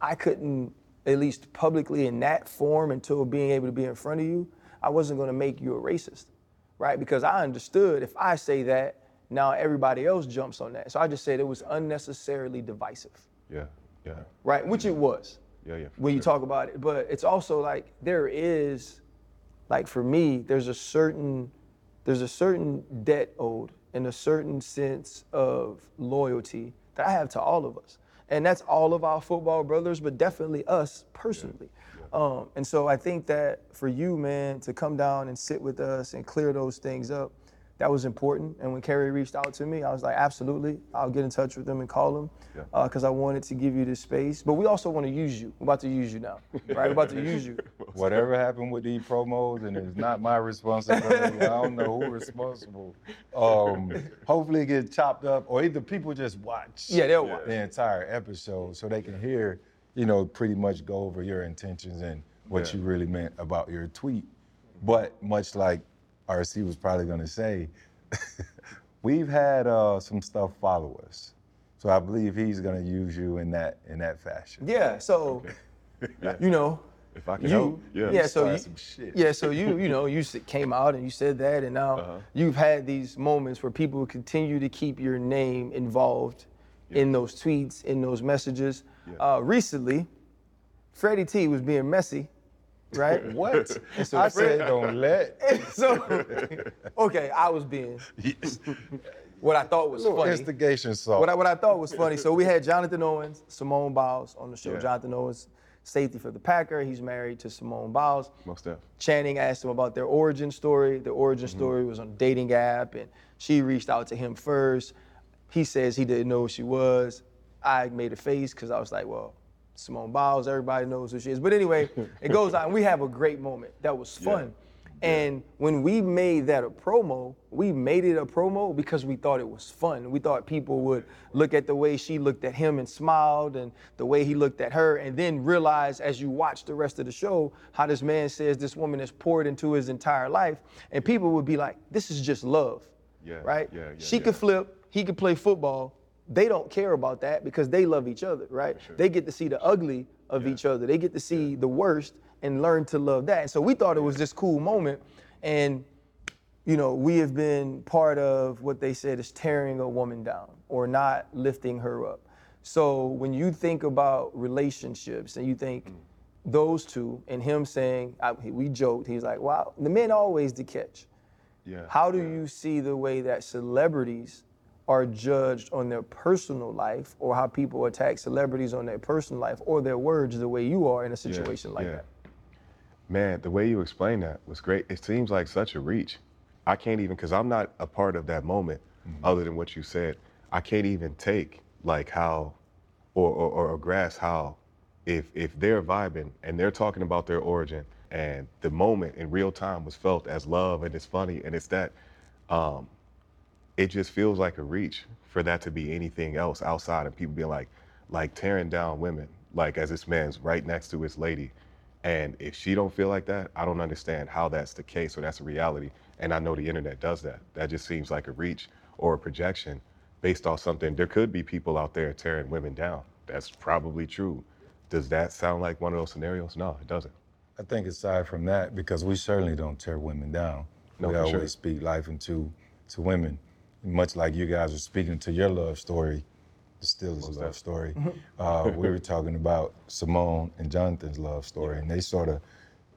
I couldn't, at least publicly in that form, until being able to be in front of you, I wasn't going to make you a racist, right? Because I understood if I say that, now everybody else jumps on that. So I just said it was unnecessarily divisive, yeah, yeah, right? Which it was yeah, yeah. when you sure. talk about it. But it's also like there is, like for me, there's a certain, there's a certain debt owed and a certain sense of loyalty that I have to all of us, and that's all of our football brothers, but definitely us personally. Um, and so I think that for you, man, to come down and sit with us and clear those things up, that was important. And when Kerry reached out to me, I was like, absolutely, I'll get in touch with them and call them because I wanted to give you this space. But we also want to use you. We're about to use you now, right? We're about to use you. Whatever happened with these promos, and it's not my responsibility. I don't know who's responsible. Um, hopefully, it gets chopped up, or either people just watch. Yeah, they'll watch. the entire episode so they can hear, you know, pretty much go over your intentions and what Yeah. you really meant about your tweet. But much like RC was probably going to say, we've had uh, some stuff follow us. So I believe he's going to use you in that in that fashion. Yeah. So, you know, If I can you, help, yeah. yeah. So you, some shit. yeah. So you, you know, you came out and you said that, and now Uh-huh. you've had these moments where people continue to keep your name involved in those tweets, in those messages. Uh, recently, Freddie T was being messy, right? What? so I said don't let. so, okay, I was being what I thought was funny. instigation song. What I, what I thought was funny. So we had Jonathan Owens, Simone Biles on the show. Yeah. Jonathan Owens, safety for the Packer. He's married to Simone Biles. Most def. Channing asked him about their origin story. The origin Mm-hmm. story was on a dating app, and she reached out to him first. He says he didn't know who she was. I made a face because I was like, well, Simone Biles, everybody knows who she is. But anyway, it goes on. We have a great moment. That was fun. And when we made that a promo, we made it a promo because we thought it was fun. We thought people would look at the way she looked at him and smiled and the way he looked at her, and then realize as you watch the rest of the show how this man says this woman has poured into his entire life. And people would be like, this is just love. Yeah, Right? yeah, yeah, she yeah. could flip, he could play football. They don't care about that because they love each other, right? They get to see the ugly of each other. They get to see the worst and learn to love that. And so we thought it was this cool moment. And you know, we have been part of what they said is tearing a woman down or not lifting her up. So when you think about relationships and you think mm. those two and him saying, I, we joked, he's like, wow, the men always the catch. Yeah. How do you see the way that celebrities are judged on their personal life or how people attack celebrities on their personal life or their words the way you are in a Yeah, situation like yeah. that? Man, the way you explained that was great. It seems like such a reach. I can't even, because I'm not a part of that moment, other than what you said. I can't even take like how, or, or, or grasp how, if if they're vibing and they're talking about their origin, and the moment in real time was felt as love, and it's funny, and it's that, um, it just feels like a reach for that to be anything else outside of people being like, like tearing down women, like as this man's right next to his lady. And if she don't feel like that, I don't understand how that's the case or that's a reality. And I know the internet does that. That just seems like a reach or a projection based off something. There could be people out there tearing women down. That's probably true. Does that sound like one of those scenarios? No, it doesn't. I think aside from that, because we certainly don't tear women down. No, we always sure. speak life into to women, much like you guys are speaking to your love story. It still is a love story. uh, we were talking about Simone and Jonathan's love story, and they sort of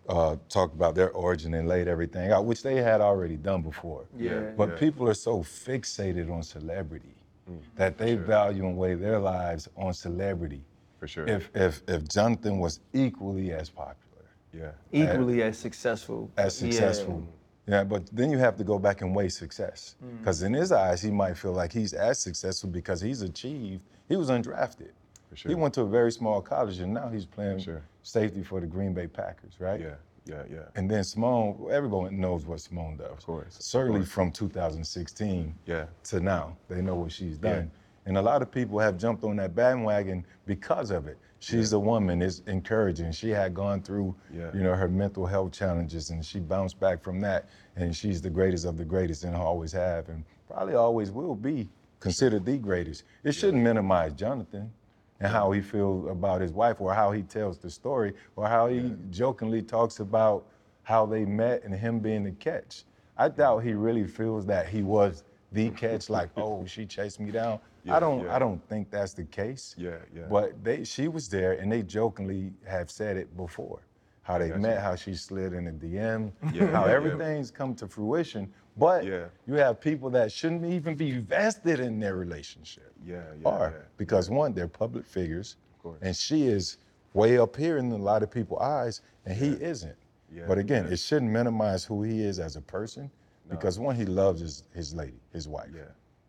uh, talked about their origin and laid everything out, which they had already done before. Yeah. But Yeah. people are so fixated on celebrity Mm, that they value and weigh their lives on celebrity. For sure. If if if Jonathan was equally as popular, yeah. Equally as successful. as successful. Yeah. But then you have to go back and weigh success. Mm. Because in his eyes, he might feel like he's as successful because he's achieved, he was undrafted. For sure. He went to a very small college and now he's playing sure. safety for the Green Bay Packers, right? Yeah. Yeah. Yeah. And then Simone, everyone knows what Simone does. Of course, of Certainly course. from 2016 Yeah. to now, they know what she's Yeah. done. And a lot of people have jumped on that bandwagon because of it. She's a woman, It's encouraging. She had gone through, Yeah. you know, her mental health challenges, and she bounced back from that. And she's the greatest of the greatest, and always have, and probably always will be considered the greatest. It shouldn't minimize Jonathan and how he feels about his wife, or how he tells the story, or how he jokingly talks about how they met and him being the catch. I doubt he really feels that he was the catch, like, oh, she chased me down. Yeah, I don't yeah. I don't think that's the case. Yeah, yeah. But they she was there and they jokingly have said it before. How they met, how she slid in the DM, Yeah, how everything's come to fruition. But Yeah. you have people that shouldn't even be vested in their relationship. Yeah, yeah, Are because one, they're public figures. Of course. And she is way up here in a lot of people's eyes, and he isn't. Yeah, but again, it shouldn't minimize who he is as a person, because one, he loves his, his lady, his wife. Yeah.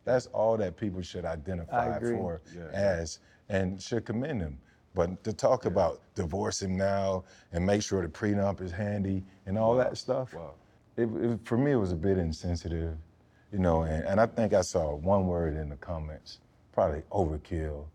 That's all that people should identify agree. for Yeah. as and should commend him. But to talk about divorce him now and make sure the prenup is handy and all that stuff, Wow. it, it, for me, it was a bit insensitive, you know. And, and I think I saw one word in the comments, probably overkill.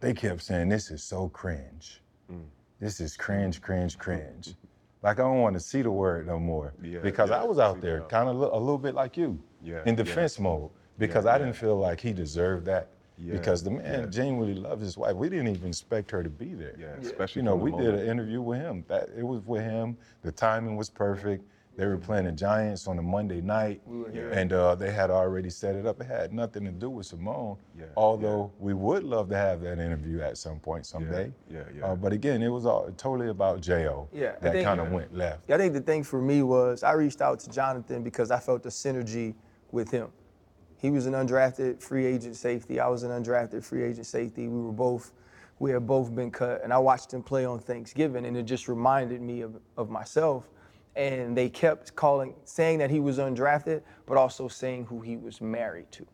They kept saying, This is so cringe. Mm. This is cringe, cringe, cringe. like, I don't want to see the word no more. Yeah, because yeah, I was out there kind of a little bit like you Yeah, in yeah. defense mode because Yeah, I yeah. didn't feel like he deserved that. Yeah, because the man yeah. genuinely loved his wife. We didn't even expect her to be there. Yeah, especially You know, from the we did an interview with him. That it was with him. The timing was perfect. They were playing the Giants on a Monday night, here. and uh, they had already set it up. It had nothing to do with Simone. Yeah, Although we would love to have that interview at some point someday. yeah, yeah. Uh, but again, it was all totally about Jo. Yeah, that kind of went left. I think the thing for me was I reached out to Jonathan because I felt a synergy with him. He was an undrafted free agent safety. I was an undrafted free agent safety. We were both, we had both been cut, and I watched him play on Thanksgiving, and it just reminded me of, of myself. And they kept calling, saying that he was undrafted, but also saying who he was married to.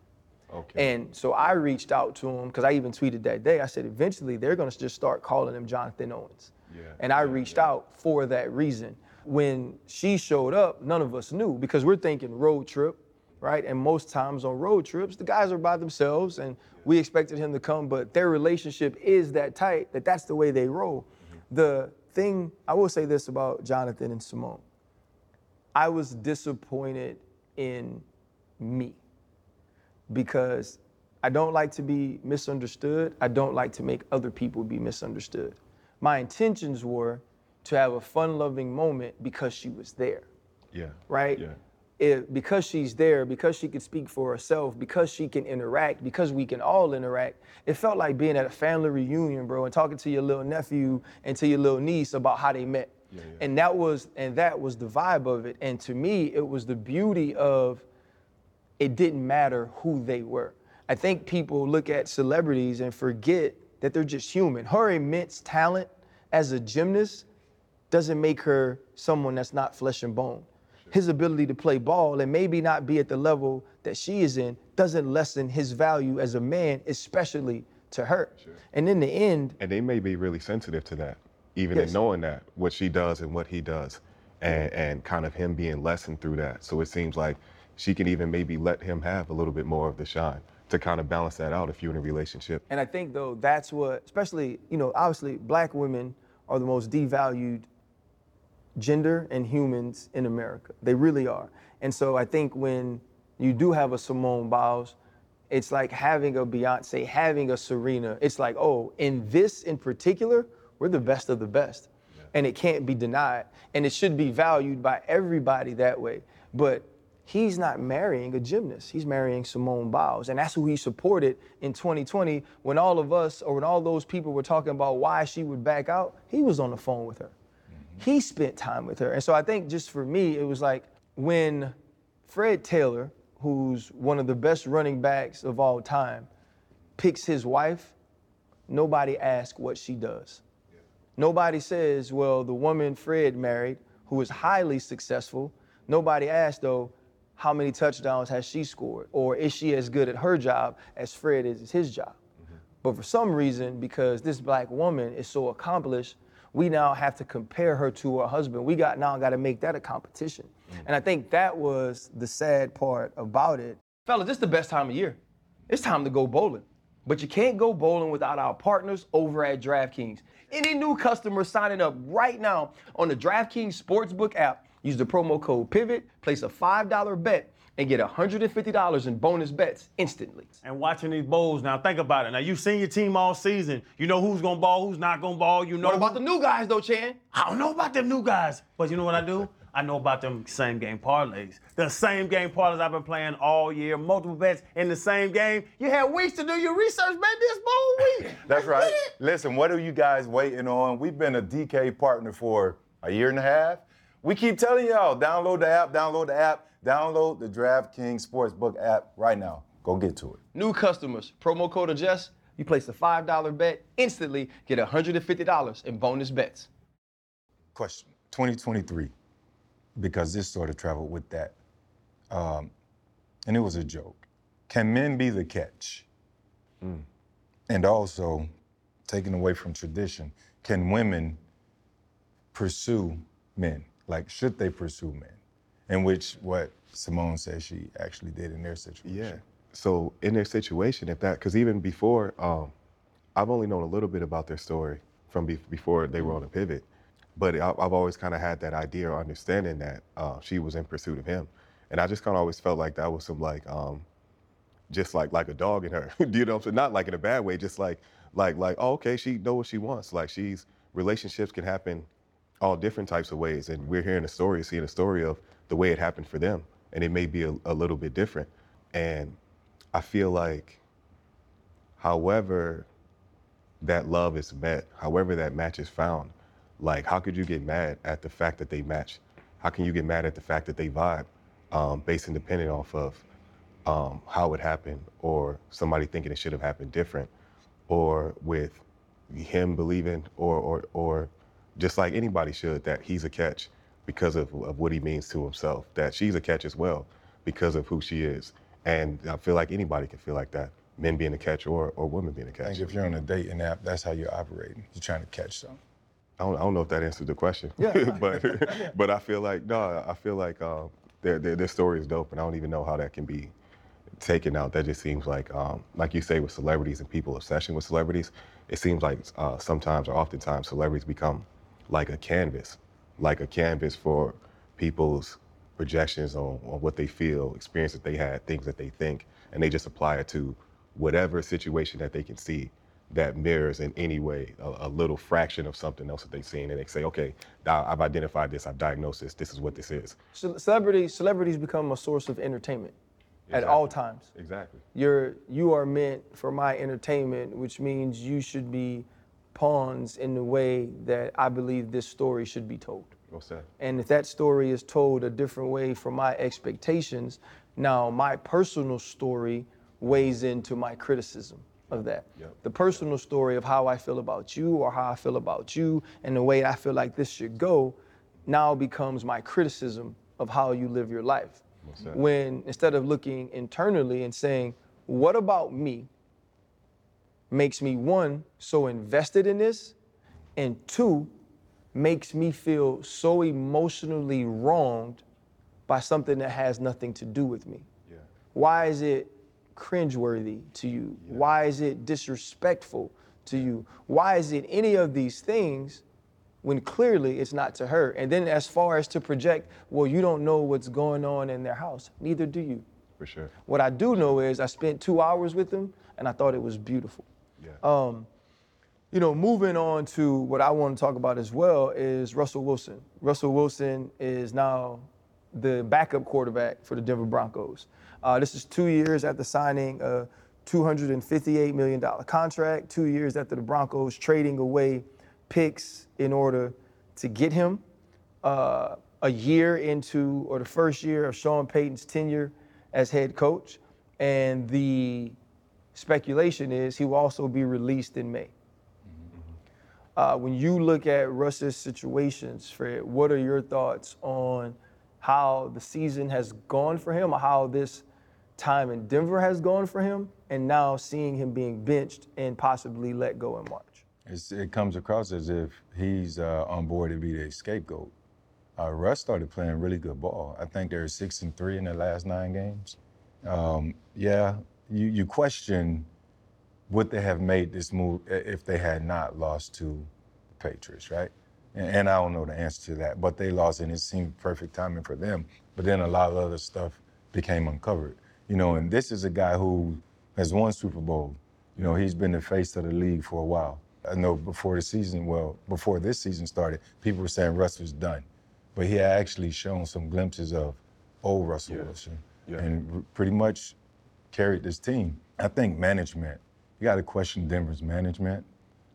Okay. And so I reached out to him because I even tweeted that day. I said, eventually they're going to just start calling him Jonathan Owens. Yeah, And I yeah, reached out for that reason. When she showed up, none of us knew because we're thinking road trip, right? And most times on road trips, the guys are by themselves and we expected him to come, but their relationship is that tight that that's the way they roll. The thing, I will say this about Jonathan and Simone. I was disappointed in me because I don't like to be misunderstood. I don't like to make other people be misunderstood. My intentions were to have a fun loving moment because she was there, Yeah. right? Yeah. It, because she's there, because she can speak for herself, because she can interact, because we can all interact, it felt like being at a family reunion, bro, and talking to your little nephew and to your little niece about how they met. And that was and that was the vibe of it. And to me, it was the beauty of it didn't matter who they were. I think people look at celebrities and forget that they're just human. Her immense talent as a gymnast doesn't make her someone that's not flesh and bone. His ability to play ball and maybe not be at the level that she is in doesn't lessen his value as a man, especially to her. And in the end, And they may be really sensitive to that, even Yes. in knowing that what she does and what he does, and and kind of him being lessened through that. So it seems like she can even maybe let him have a little bit more of the shine to kind of balance that out if you're in a relationship. And I think though that's what, especially you know, obviously black women are the most devalued gender and humans in America. They really are. And so I think when you do have a Simone Biles, it's like having a Beyonce, having a Serena. It's like, oh, in this in particular, we're the best of the best. And it can't be denied. And it should be valued by everybody that way. But he's not marrying a gymnast. He's marrying Simone Biles. And that's who he supported in 2020 when all of us or when all those people were talking about why she would back out. He was on the phone with her. He spent time with her. And so I think just for me, it was like when Fred Taylor, who's one of the best running backs of all time, picks his wife, nobody asks what she does. Nobody says, well, the woman Fred married, who is highly successful, nobody asks, though, how many touchdowns has she scored? Or is she as good at her job as Fred is at his job? Mm-hmm. But for some reason, because this black woman is so accomplished, we now have to compare her to her husband. We got now got to make that a competition. Mm. And I think that was the sad part about it. Fellas, it's the best time of year. It's time to go bowling. But you can't go bowling without our partners over at DraftKings. Any new customer signing up right now on the DraftKings Sportsbook app, use the promo code PIVOT, place a $5 bet, and get $150 in bonus bets instantly. and watching these bowls. Now think about it. Now you've seen your team all season. You know who's gonna ball, who's not gonna ball. You know What about the new guys though, Chan? I don't know about them new guys, but you know what I do? I know about them same game parlays. The same game parlays I've been playing all year, multiple bets in the same game. You had weeks to do your research, man. This bowl week. That's right. Listen, what are you guys waiting on? We've been a DK partner for a year and a half. We keep telling y'all, download the app, download the app, download the DraftKings Sportsbook app right now. Go get to it. New customers, promo code adjust, you place a $5 bet, instantly get $150 in bonus bets. Question 2023, because this sort of traveled with that. Um, and it was a joke. Can men be the catch? And also, taken away from tradition, can women pursue men? Like, should they pursue men? In which what Simone says she actually did in their situation. Yeah. So in their situation, if that, because even before, um, I've only known a little bit about their story from be- before they were on the pivot, but I- I've always kind of had that idea or understanding that uh, she was in pursuit of him, and I just kind of always felt like that was some like, um, just like like a dog in her, you know, what I'm saying? not like in a bad way, just like like like oh okay, she know what she wants, like she's relationships can happen all different types of ways, and we're hearing a story, seeing a story of the way it happened for them, and it may be a, a little bit different, and I feel like, however, that love is met, however that match is found, like how could you get mad at the fact that they match? How can you get mad at the fact that they vibe, um, based independent off of um, how it happened, or somebody thinking it should have happened different, or with him believing, or or or just like anybody should, that he's a catch because of, of what he means to himself, that she's a catch as well because of who she is. And I feel like anybody can feel like that, men being a catch or, or women being a catch. think if you're on a dating app, that's how you're operating. You're trying to catch something. I don't, I don't know if that answered the question, yeah. but but I feel like no, I feel like uh, their, their their story is dope, and I don't even know how that can be taken out. That just seems like um, like you say with celebrities and people obsession with celebrities. It seems like uh, sometimes or oftentimes celebrities become like a canvas, like a canvas for people's projections on, on what they feel, experience that they had, things that they think, and they just apply it to whatever situation that they can see that mirrors in any way a, a little fraction of something else that they've seen, and they say, okay, I've identified this, I've diagnosed this, this is what this is. Ce- Celebrities, celebrities become a source of entertainment at all times. Exactly. You're you are meant for my entertainment, which means you should be pawns in the way that I believe this story should be told. What's that? And if that story is told a different way from my expectations, now my personal story weighs into my criticism of that. Yep. The personal story of how I feel about you or how I feel about you and the way I feel like this should go now becomes my criticism of how you live your life. When instead of looking internally and saying, what about me makes me one, so invested in this, and two, makes me feel so emotionally wronged by something that has nothing to do with me? Yeah. Why is it cringeworthy to you? Why is it disrespectful to you? Why is it any of these things when clearly it's not to her? And then, as far as to project, well, you don't know what's going on in their house, neither do you. For sure. What I do know is I spent two hours with them and I thought it was beautiful. Yeah. Um, you know, moving on to what I want to talk about as well is Russell Wilson. Russell Wilson is now the backup quarterback for the Denver Broncos. Uh, this is two years after signing a $258 million contract, two years after the Broncos trading away picks in order to get him. Uh, a year into, or the first year of Sean Payton's tenure as head coach. And the speculation is he will also be released in May. Uh, when you look at Russ's situations, Fred, what are your thoughts on how the season has gone for him, or how this time in Denver has gone for him, and now seeing him being benched and possibly let go in March? It's, it comes across as if he's uh, on board to be the scapegoat. Uh, Russ started playing really good ball. I think they're six and three in their last nine games. Um, yeah, you, you question would they have made this move if they had not lost to the Patriots, right? And, and I don't know the answer to that, but they lost and it seemed perfect timing for them. But then a lot of other stuff became uncovered, you know. And this is a guy who has won Super Bowl. You know, he's been the face of the league for a while. I know before the season, well, before this season started, people were saying Russ was done, but he had actually shown some glimpses of old Russell Yeah. Wilson, Yeah. and pretty much carried this team. I think management. You got to question Denver's management.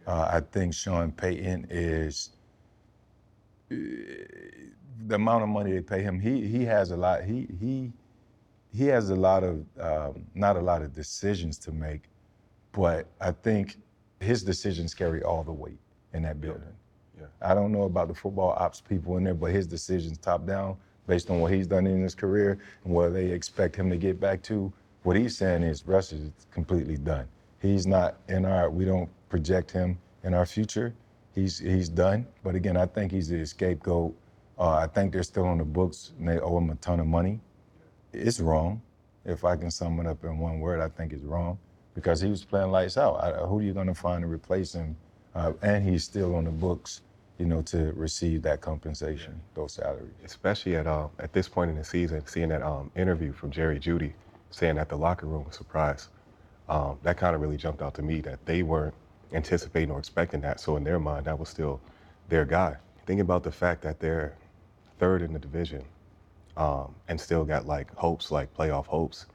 Uh, I think Sean Payton is uh, the amount of money they pay him. He he has a lot. He he he has a lot of um, not a lot of decisions to make, but I think his decisions carry all the weight in that building. Yeah. I don't know about the football ops people in there, but his decisions top down based on what he's done in his career and where they expect him to get back to. What he's saying is Russ is completely done. He's not in our. We don't project him in our future. He's he's done. But again, I think he's the scapegoat. Uh, I think they're still on the books and they owe him a ton of money. It's wrong. If I can sum it up in one word, I think it's wrong because he was playing lights out. I, who are you going to find to replace him? Uh, and he's still on the books, you know, to receive that compensation, those salaries. especially at um, at this point in the season, seeing that um, interview from Jerry Jeudy saying that the locker room was surprised. Um, that kind of really jumped out to me that they weren't anticipating or expecting that. So in their mind, that was still their guy. Thinking about the fact that they're third in the division um, and still got like hopes, like playoff hopes.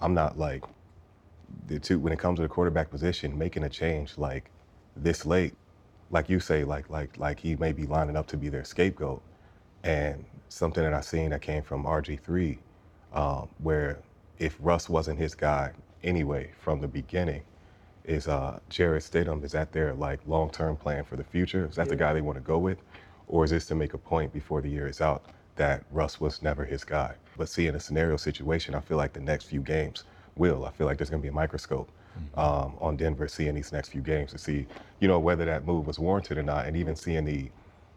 I'm not like the two when it comes to the quarterback position, making a change like this late, like you say, like like like he may be lining up to be their scapegoat. And something that I seen that came from RG3, um, where if Russ wasn't his guy anyway from the beginning, is uh, Jarrett Stidham is that their like long-term plan for the future? Is that the guy they want to go with, or is this to make a point before the year is out that Russ was never his guy? But seeing a scenario situation, I feel like the next few games will. I feel like there's going to be a microscope um, on Denver seeing these next few games to see, you know, whether that move was warranted or not, and even seeing the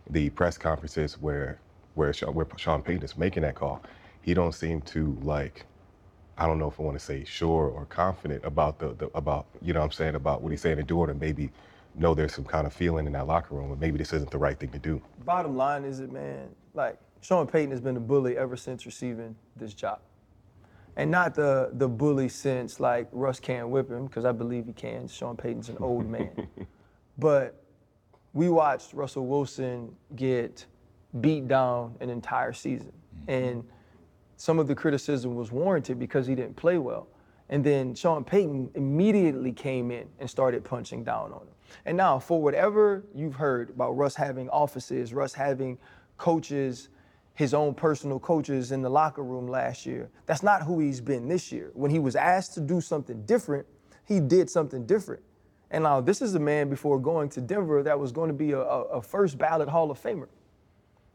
the press conferences where where Sean, where Sean Payton is making that call, he don't seem to like. I don't know if I want to say sure or confident about the, the about you know what I'm saying about what he's saying doing, and maybe know there's some kind of feeling in that locker room, but maybe this isn't the right thing to do. Bottom line is it, man, like Sean Payton has been a bully ever since receiving this job. and not the the bully sense like Russ can't whip him because I believe he can. Sean Payton's an old man, but we watched Russell Wilson get beat down an entire season, mm-hmm. and some of the criticism was warranted because he didn't play well. And then Sean Payton immediately came in and started punching down on him. And now, for whatever you've heard about Russ having offices, Russ having coaches, his own personal coaches in the locker room last year, that's not who he's been this year. When he was asked to do something different, he did something different. And now, this is a man before going to Denver that was going to be a, a, first ballot Hall of Famer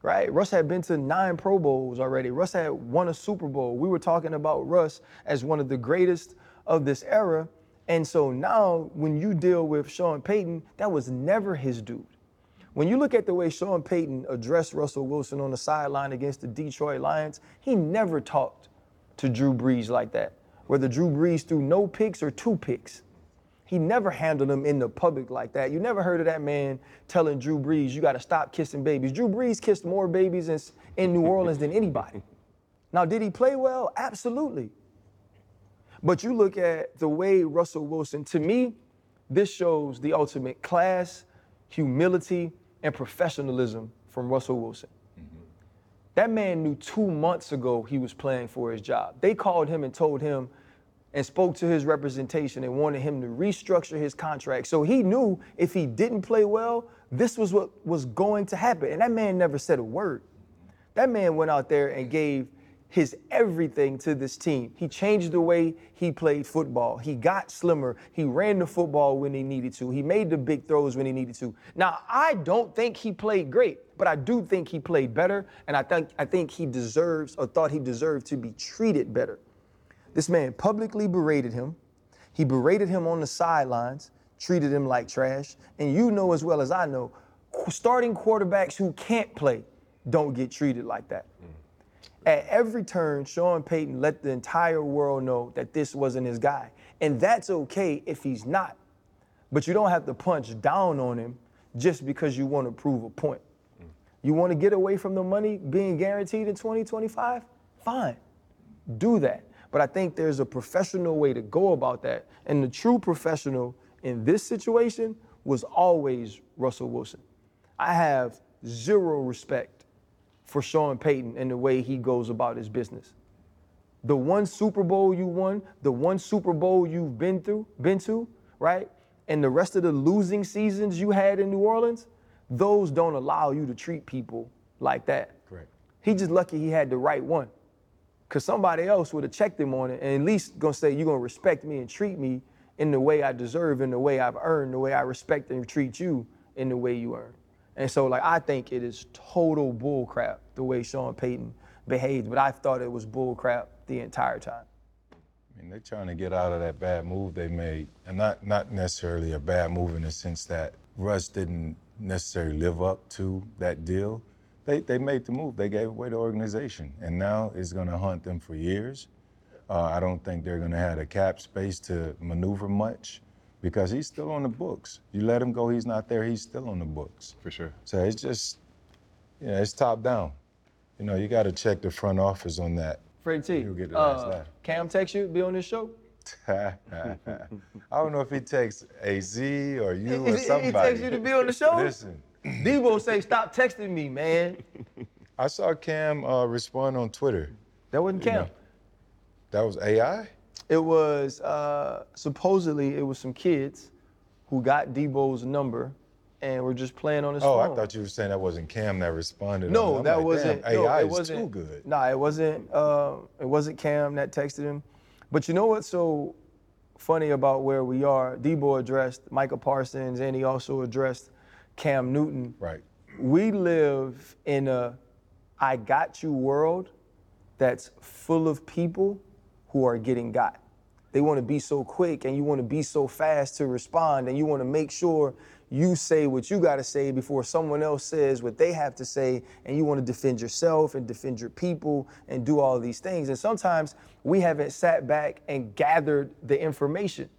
right? Russ had been to nine Pro Bowls already. Russ had won a Super Bowl. We were talking about Russ as one of the greatest of this era. And so now, when you deal with Sean Payton, that was never his dude. When you look at the way Sean Payton addressed Russell Wilson on the sideline against the Detroit Lions, he never talked to Drew Brees like that. Whether Drew Brees threw no picks or two picks, he never handled them in the public like that. You never heard of that man telling Drew Brees, you got to stop kissing babies. Drew Brees kissed more babies in, in New Orleans than anybody. Now, did he play well? Absolutely. But you look at the way Russell Wilson, to me, this shows the ultimate class, humility, and professionalism from Russell Wilson. Mm-hmm. That man knew two months ago he was playing for his job. They called him and told him and spoke to his representation and wanted him to restructure his contract. So he knew if he didn't play well, this was what was going to happen. And that man never said a word. That man went out there and gave his everything to this team. He changed the way he played football. He got slimmer. He ran the football when he needed to. He made the big throws when he needed to. Now, I don't think he played great, but I do think he played better, and I think I think he deserves or thought he deserved to be treated better. This man publicly berated him. He berated him on the sidelines, treated him like trash. And you know as well as I know, starting quarterbacks who can't play don't get treated like that. Mm. At every turn, Sean Payton let the entire world know that this wasn't his guy. And that's okay if he's not. But you don't have to punch down on him just because you want to prove a point. Mm. You want to get away from the money being guaranteed in 2025? Fine. Do that. But I think there's a professional way to go about that. And the true professional in this situation was always Russell Wilson. I have zero respect for Sean Payton and the way he goes about his business. The one Super Bowl you won, the one Super Bowl you've been through, been to, right? And the rest of the losing seasons you had in New Orleans, those don't allow you to treat people like that. Correct. He just lucky he had the right one. Cause somebody else would have checked him on it and at least gonna say, you're gonna respect me and treat me in the way I deserve, in the way I've earned, the way I respect and treat you in the way you earn. And so, like, I think it is total bullcrap the way Sean Payton behaved, but I thought it was bullcrap the entire time. I mean, they're trying to get out of that bad move they made, and not not necessarily a bad move in the sense that Russ didn't necessarily live up to that deal. They they made the move. They gave away the organization, and now it's going to haunt them for years. Uh, I don't think they're going to have the cap space to maneuver much because he's still on the books. You let him go, he's not there. He's still on the books. For sure. So it's just, yeah, it's top down. You know, you got to check the front office on that. Freddie T, He'll get the uh, laugh. Cam text you, be on this show? I don't know if he takes AZ or you He- or he- he somebody. takes you to be on the show? Listen, Deebo say, stop texting me, man. I saw Cam uh, respond on Twitter. That wasn't Cam. know. That was AI. It was uh, supposedly it was some kids who got Deebo's number and were just playing on his phone. Oh, phone. I thought you were saying that wasn't Cam that responded. No, that like, wasn't. Damn, no, AI it wasn't, too good. Nah, it wasn't. Uh, it wasn't Cam that texted him. But you know what's so funny about where we are? Deebo addressed Micah Parsons, and he also addressed Cam Newton. Right. We live in a I got you world that's full of people who are getting got. They want to be so quick and you want to be so fast to respond and you want to make sure you say what you got to say before someone else says what they have to say and you want to defend yourself and defend your people and do all these things. And sometimes we haven't sat back and gathered the information.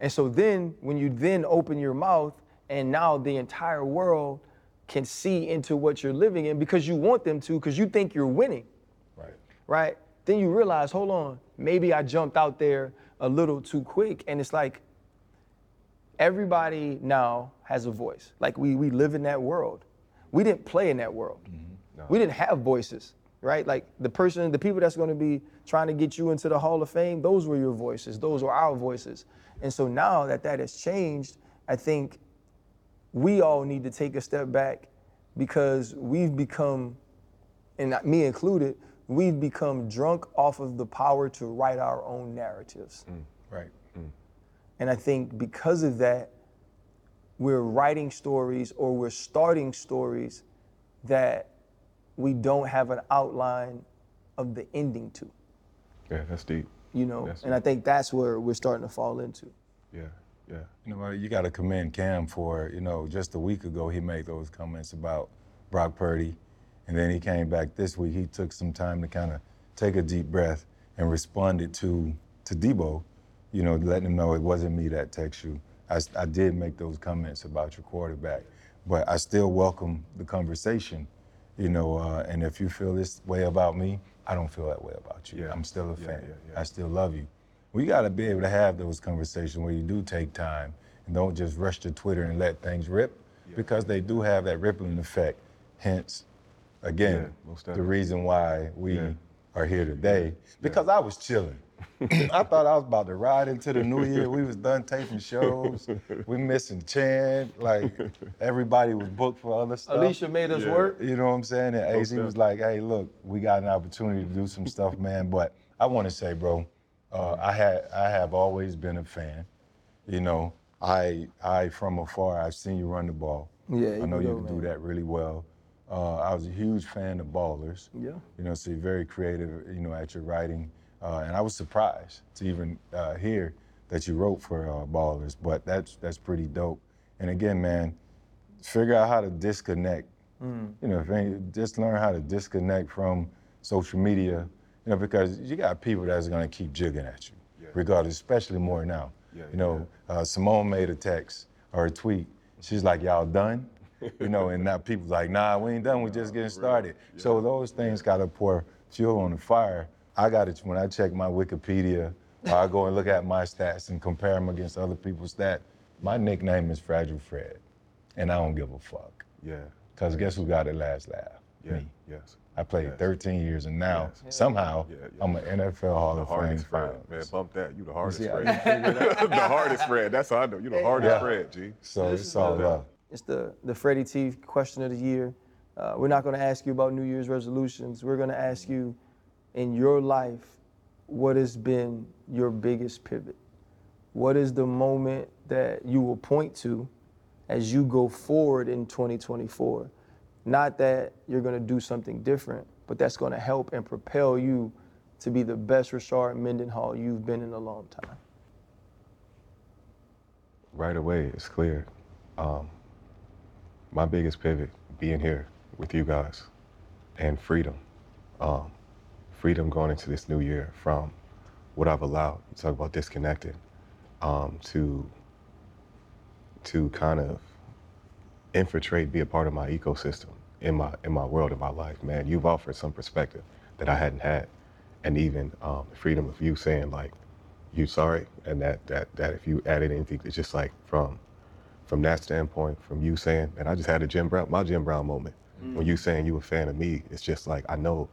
And so then when you then open your mouth and now the entire world can see into what you're living in because you want them to because you think you're winning Right. right? then you realize, hold on, maybe I jumped out there a little too quick. And it's like everybody now has a voice. Like we we live in that world. We didn't play in that world. Mm-hmm. We didn't have voices, right? Like the person, the people that's going to be trying to get you into the Hall of Fame, those were your voices. Those were our voices. And so now that that has changed, I think we all need to take a step back because we've become, and me included, we've become drunk off of the power to write our own narratives. Mm, right. Mm. And I think because of that, we're writing stories or we're starting stories that we don't have an outline of the ending to, Yeah, that's deep. you know? That's and I think that's where we're starting to fall into. Yeah, yeah. You know, you got to commend Cam for, you know, just a week ago he made those comments about Brock Purdy. And then he came back this week. He took some time to kind of take a deep breath and responded to to Deebo, you know, letting him know it wasn't me that text you. I, I did make those comments about your quarterback, but I still welcome the conversation, you know. Uh, and if you feel this way about me, I don't feel that way about you. Yeah. I'm still a fan. yeah, yeah. I still love you. We got to be able to have those conversations where you do take time and don't just rush to Twitter and let things rip because they do have that rippling effect. Hence, again, Yeah, most the reason why we Yeah. are here today because I was chilling. I thought I was about to ride into the new year. We was done taping shows. We missing Chan. Like everybody was booked for other stuff. Alicia made us work. You know what I'm saying? And AZ was like, hey, look, we got an opportunity to do some stuff, man. But I want to say, bro, uh, I had I have always been a fan. You know, I I from afar I've seen you run the ball. Yeah, I know you can do that really well. Uh, I was a huge fan of ballers. Yeah. You know, so you're very creative, you know, at your writing. Uh, and I was surprised to even uh, hear that you wrote for uh, ballers, but that's that's pretty dope. And again, man, figure out how to disconnect. Mm. You know, if any, just learn how to disconnect from social media. You know, because you got people that's gonna keep jigging at you, regardless, especially more now. Yeah, you know, uh, Simone made a text or a tweet. She's like, "Y'all done?" you know, and now people like, "Nah, we ain't done. We're just getting started." So those things gotta pour fuel on the fire. I got it when I check my Wikipedia. Or I go and look at my stats and compare them against other people's stats. My nickname is Fragile Fred, and I don't give a fuck. Yeah. Cause guess who got it last laugh? Yeah. Me. Yes. I played Yes. 13 years, and now Yes. somehow Yeah, yeah. I'm an NFL Hall The of Fame hardest Fred, finalist. man. Bump that. You the hardest see how Fred. the hardest Fred. That's how I know. You the hardest Yeah. Fred, G. So This it's all the- love. It's the the Freddie T question of the year. Uh, we're not going to ask you about New Year's resolutions. We're going to ask you, in your life, what has been your biggest pivot? What is the moment that you will point to as you go forward in 2024? Not that you're going to do something different, but that's going to help and propel you to be the best Rashard Mendenhall you've been in a long time. right away, it's clear. Um, my biggest pivot being here with you guys and freedom. Um, freedom going into this new year from what I've allowed. You talk about disconnected um, to to kind of infiltrate, be a part of my ecosystem in my in my world, in my life. Man, you've offered some perspective that I hadn't had, and even um, the freedom of you saying like, "You sorry," and that that that if you added anything, it's just like from from that standpoint, from you saying, and I just had a Jim Brown, my Jim Brown moment. When you saying you a fan of me, it's just like I know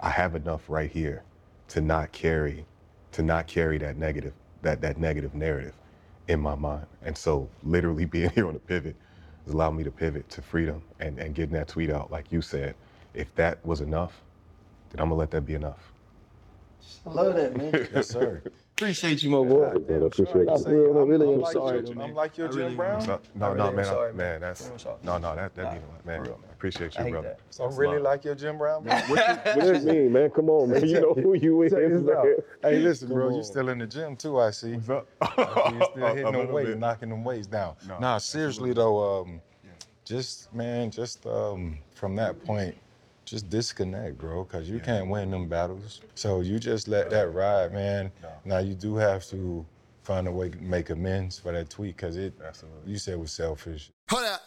I have enough right here to not carry, to not carry that negative, that that negative narrative in my mind. And so literally being here on the pivot has allowed me to pivot to freedom and, and getting that tweet out, like you said. If that was enough, then I'm gonna let that be enough. I love that, man. Yes, sir. Appreciate you, my boy. I appreciate I really, I really am like sorry. your- I'm like your Jim really Brown. am. No, no, really man, sorry, I, man. man, that's no, no, that that Nah, mean man. for real, man. Appreciate you, brother. that. So I'm really like your Jim Brown. man? what does mean, man? Come on, man. You know who you is. Check this out. man. Hey, listen, bro, you on. still in the gym too, I see. What's up? You still hitting them weights, knocking them weights down. No, nah, seriously though, um, just man, just um, from that point, just disconnect, bro, because you can't win them battles. So you just let that ride, man. Now you do have to find a way to make amends for that tweet, because it, Absolutely. you said it was selfish. Hold up,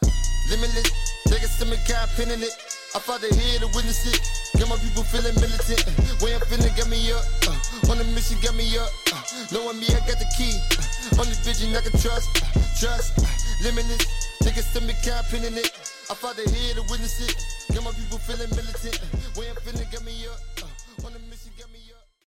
limitless. Niggas to me, got pinning it. I fought to hear to witness it. Got my people feeling militant. Way I'm feeling got me up. Uh, on a mission got me up. Uh, knowing me, I got the key. Uh, only vision I can trust. Uh, trust. Uh, limitless. Niggas send me campaigning it. I fought the here to witness it. Got my people feeling militant. Way I'm feeling, got me up. Uh,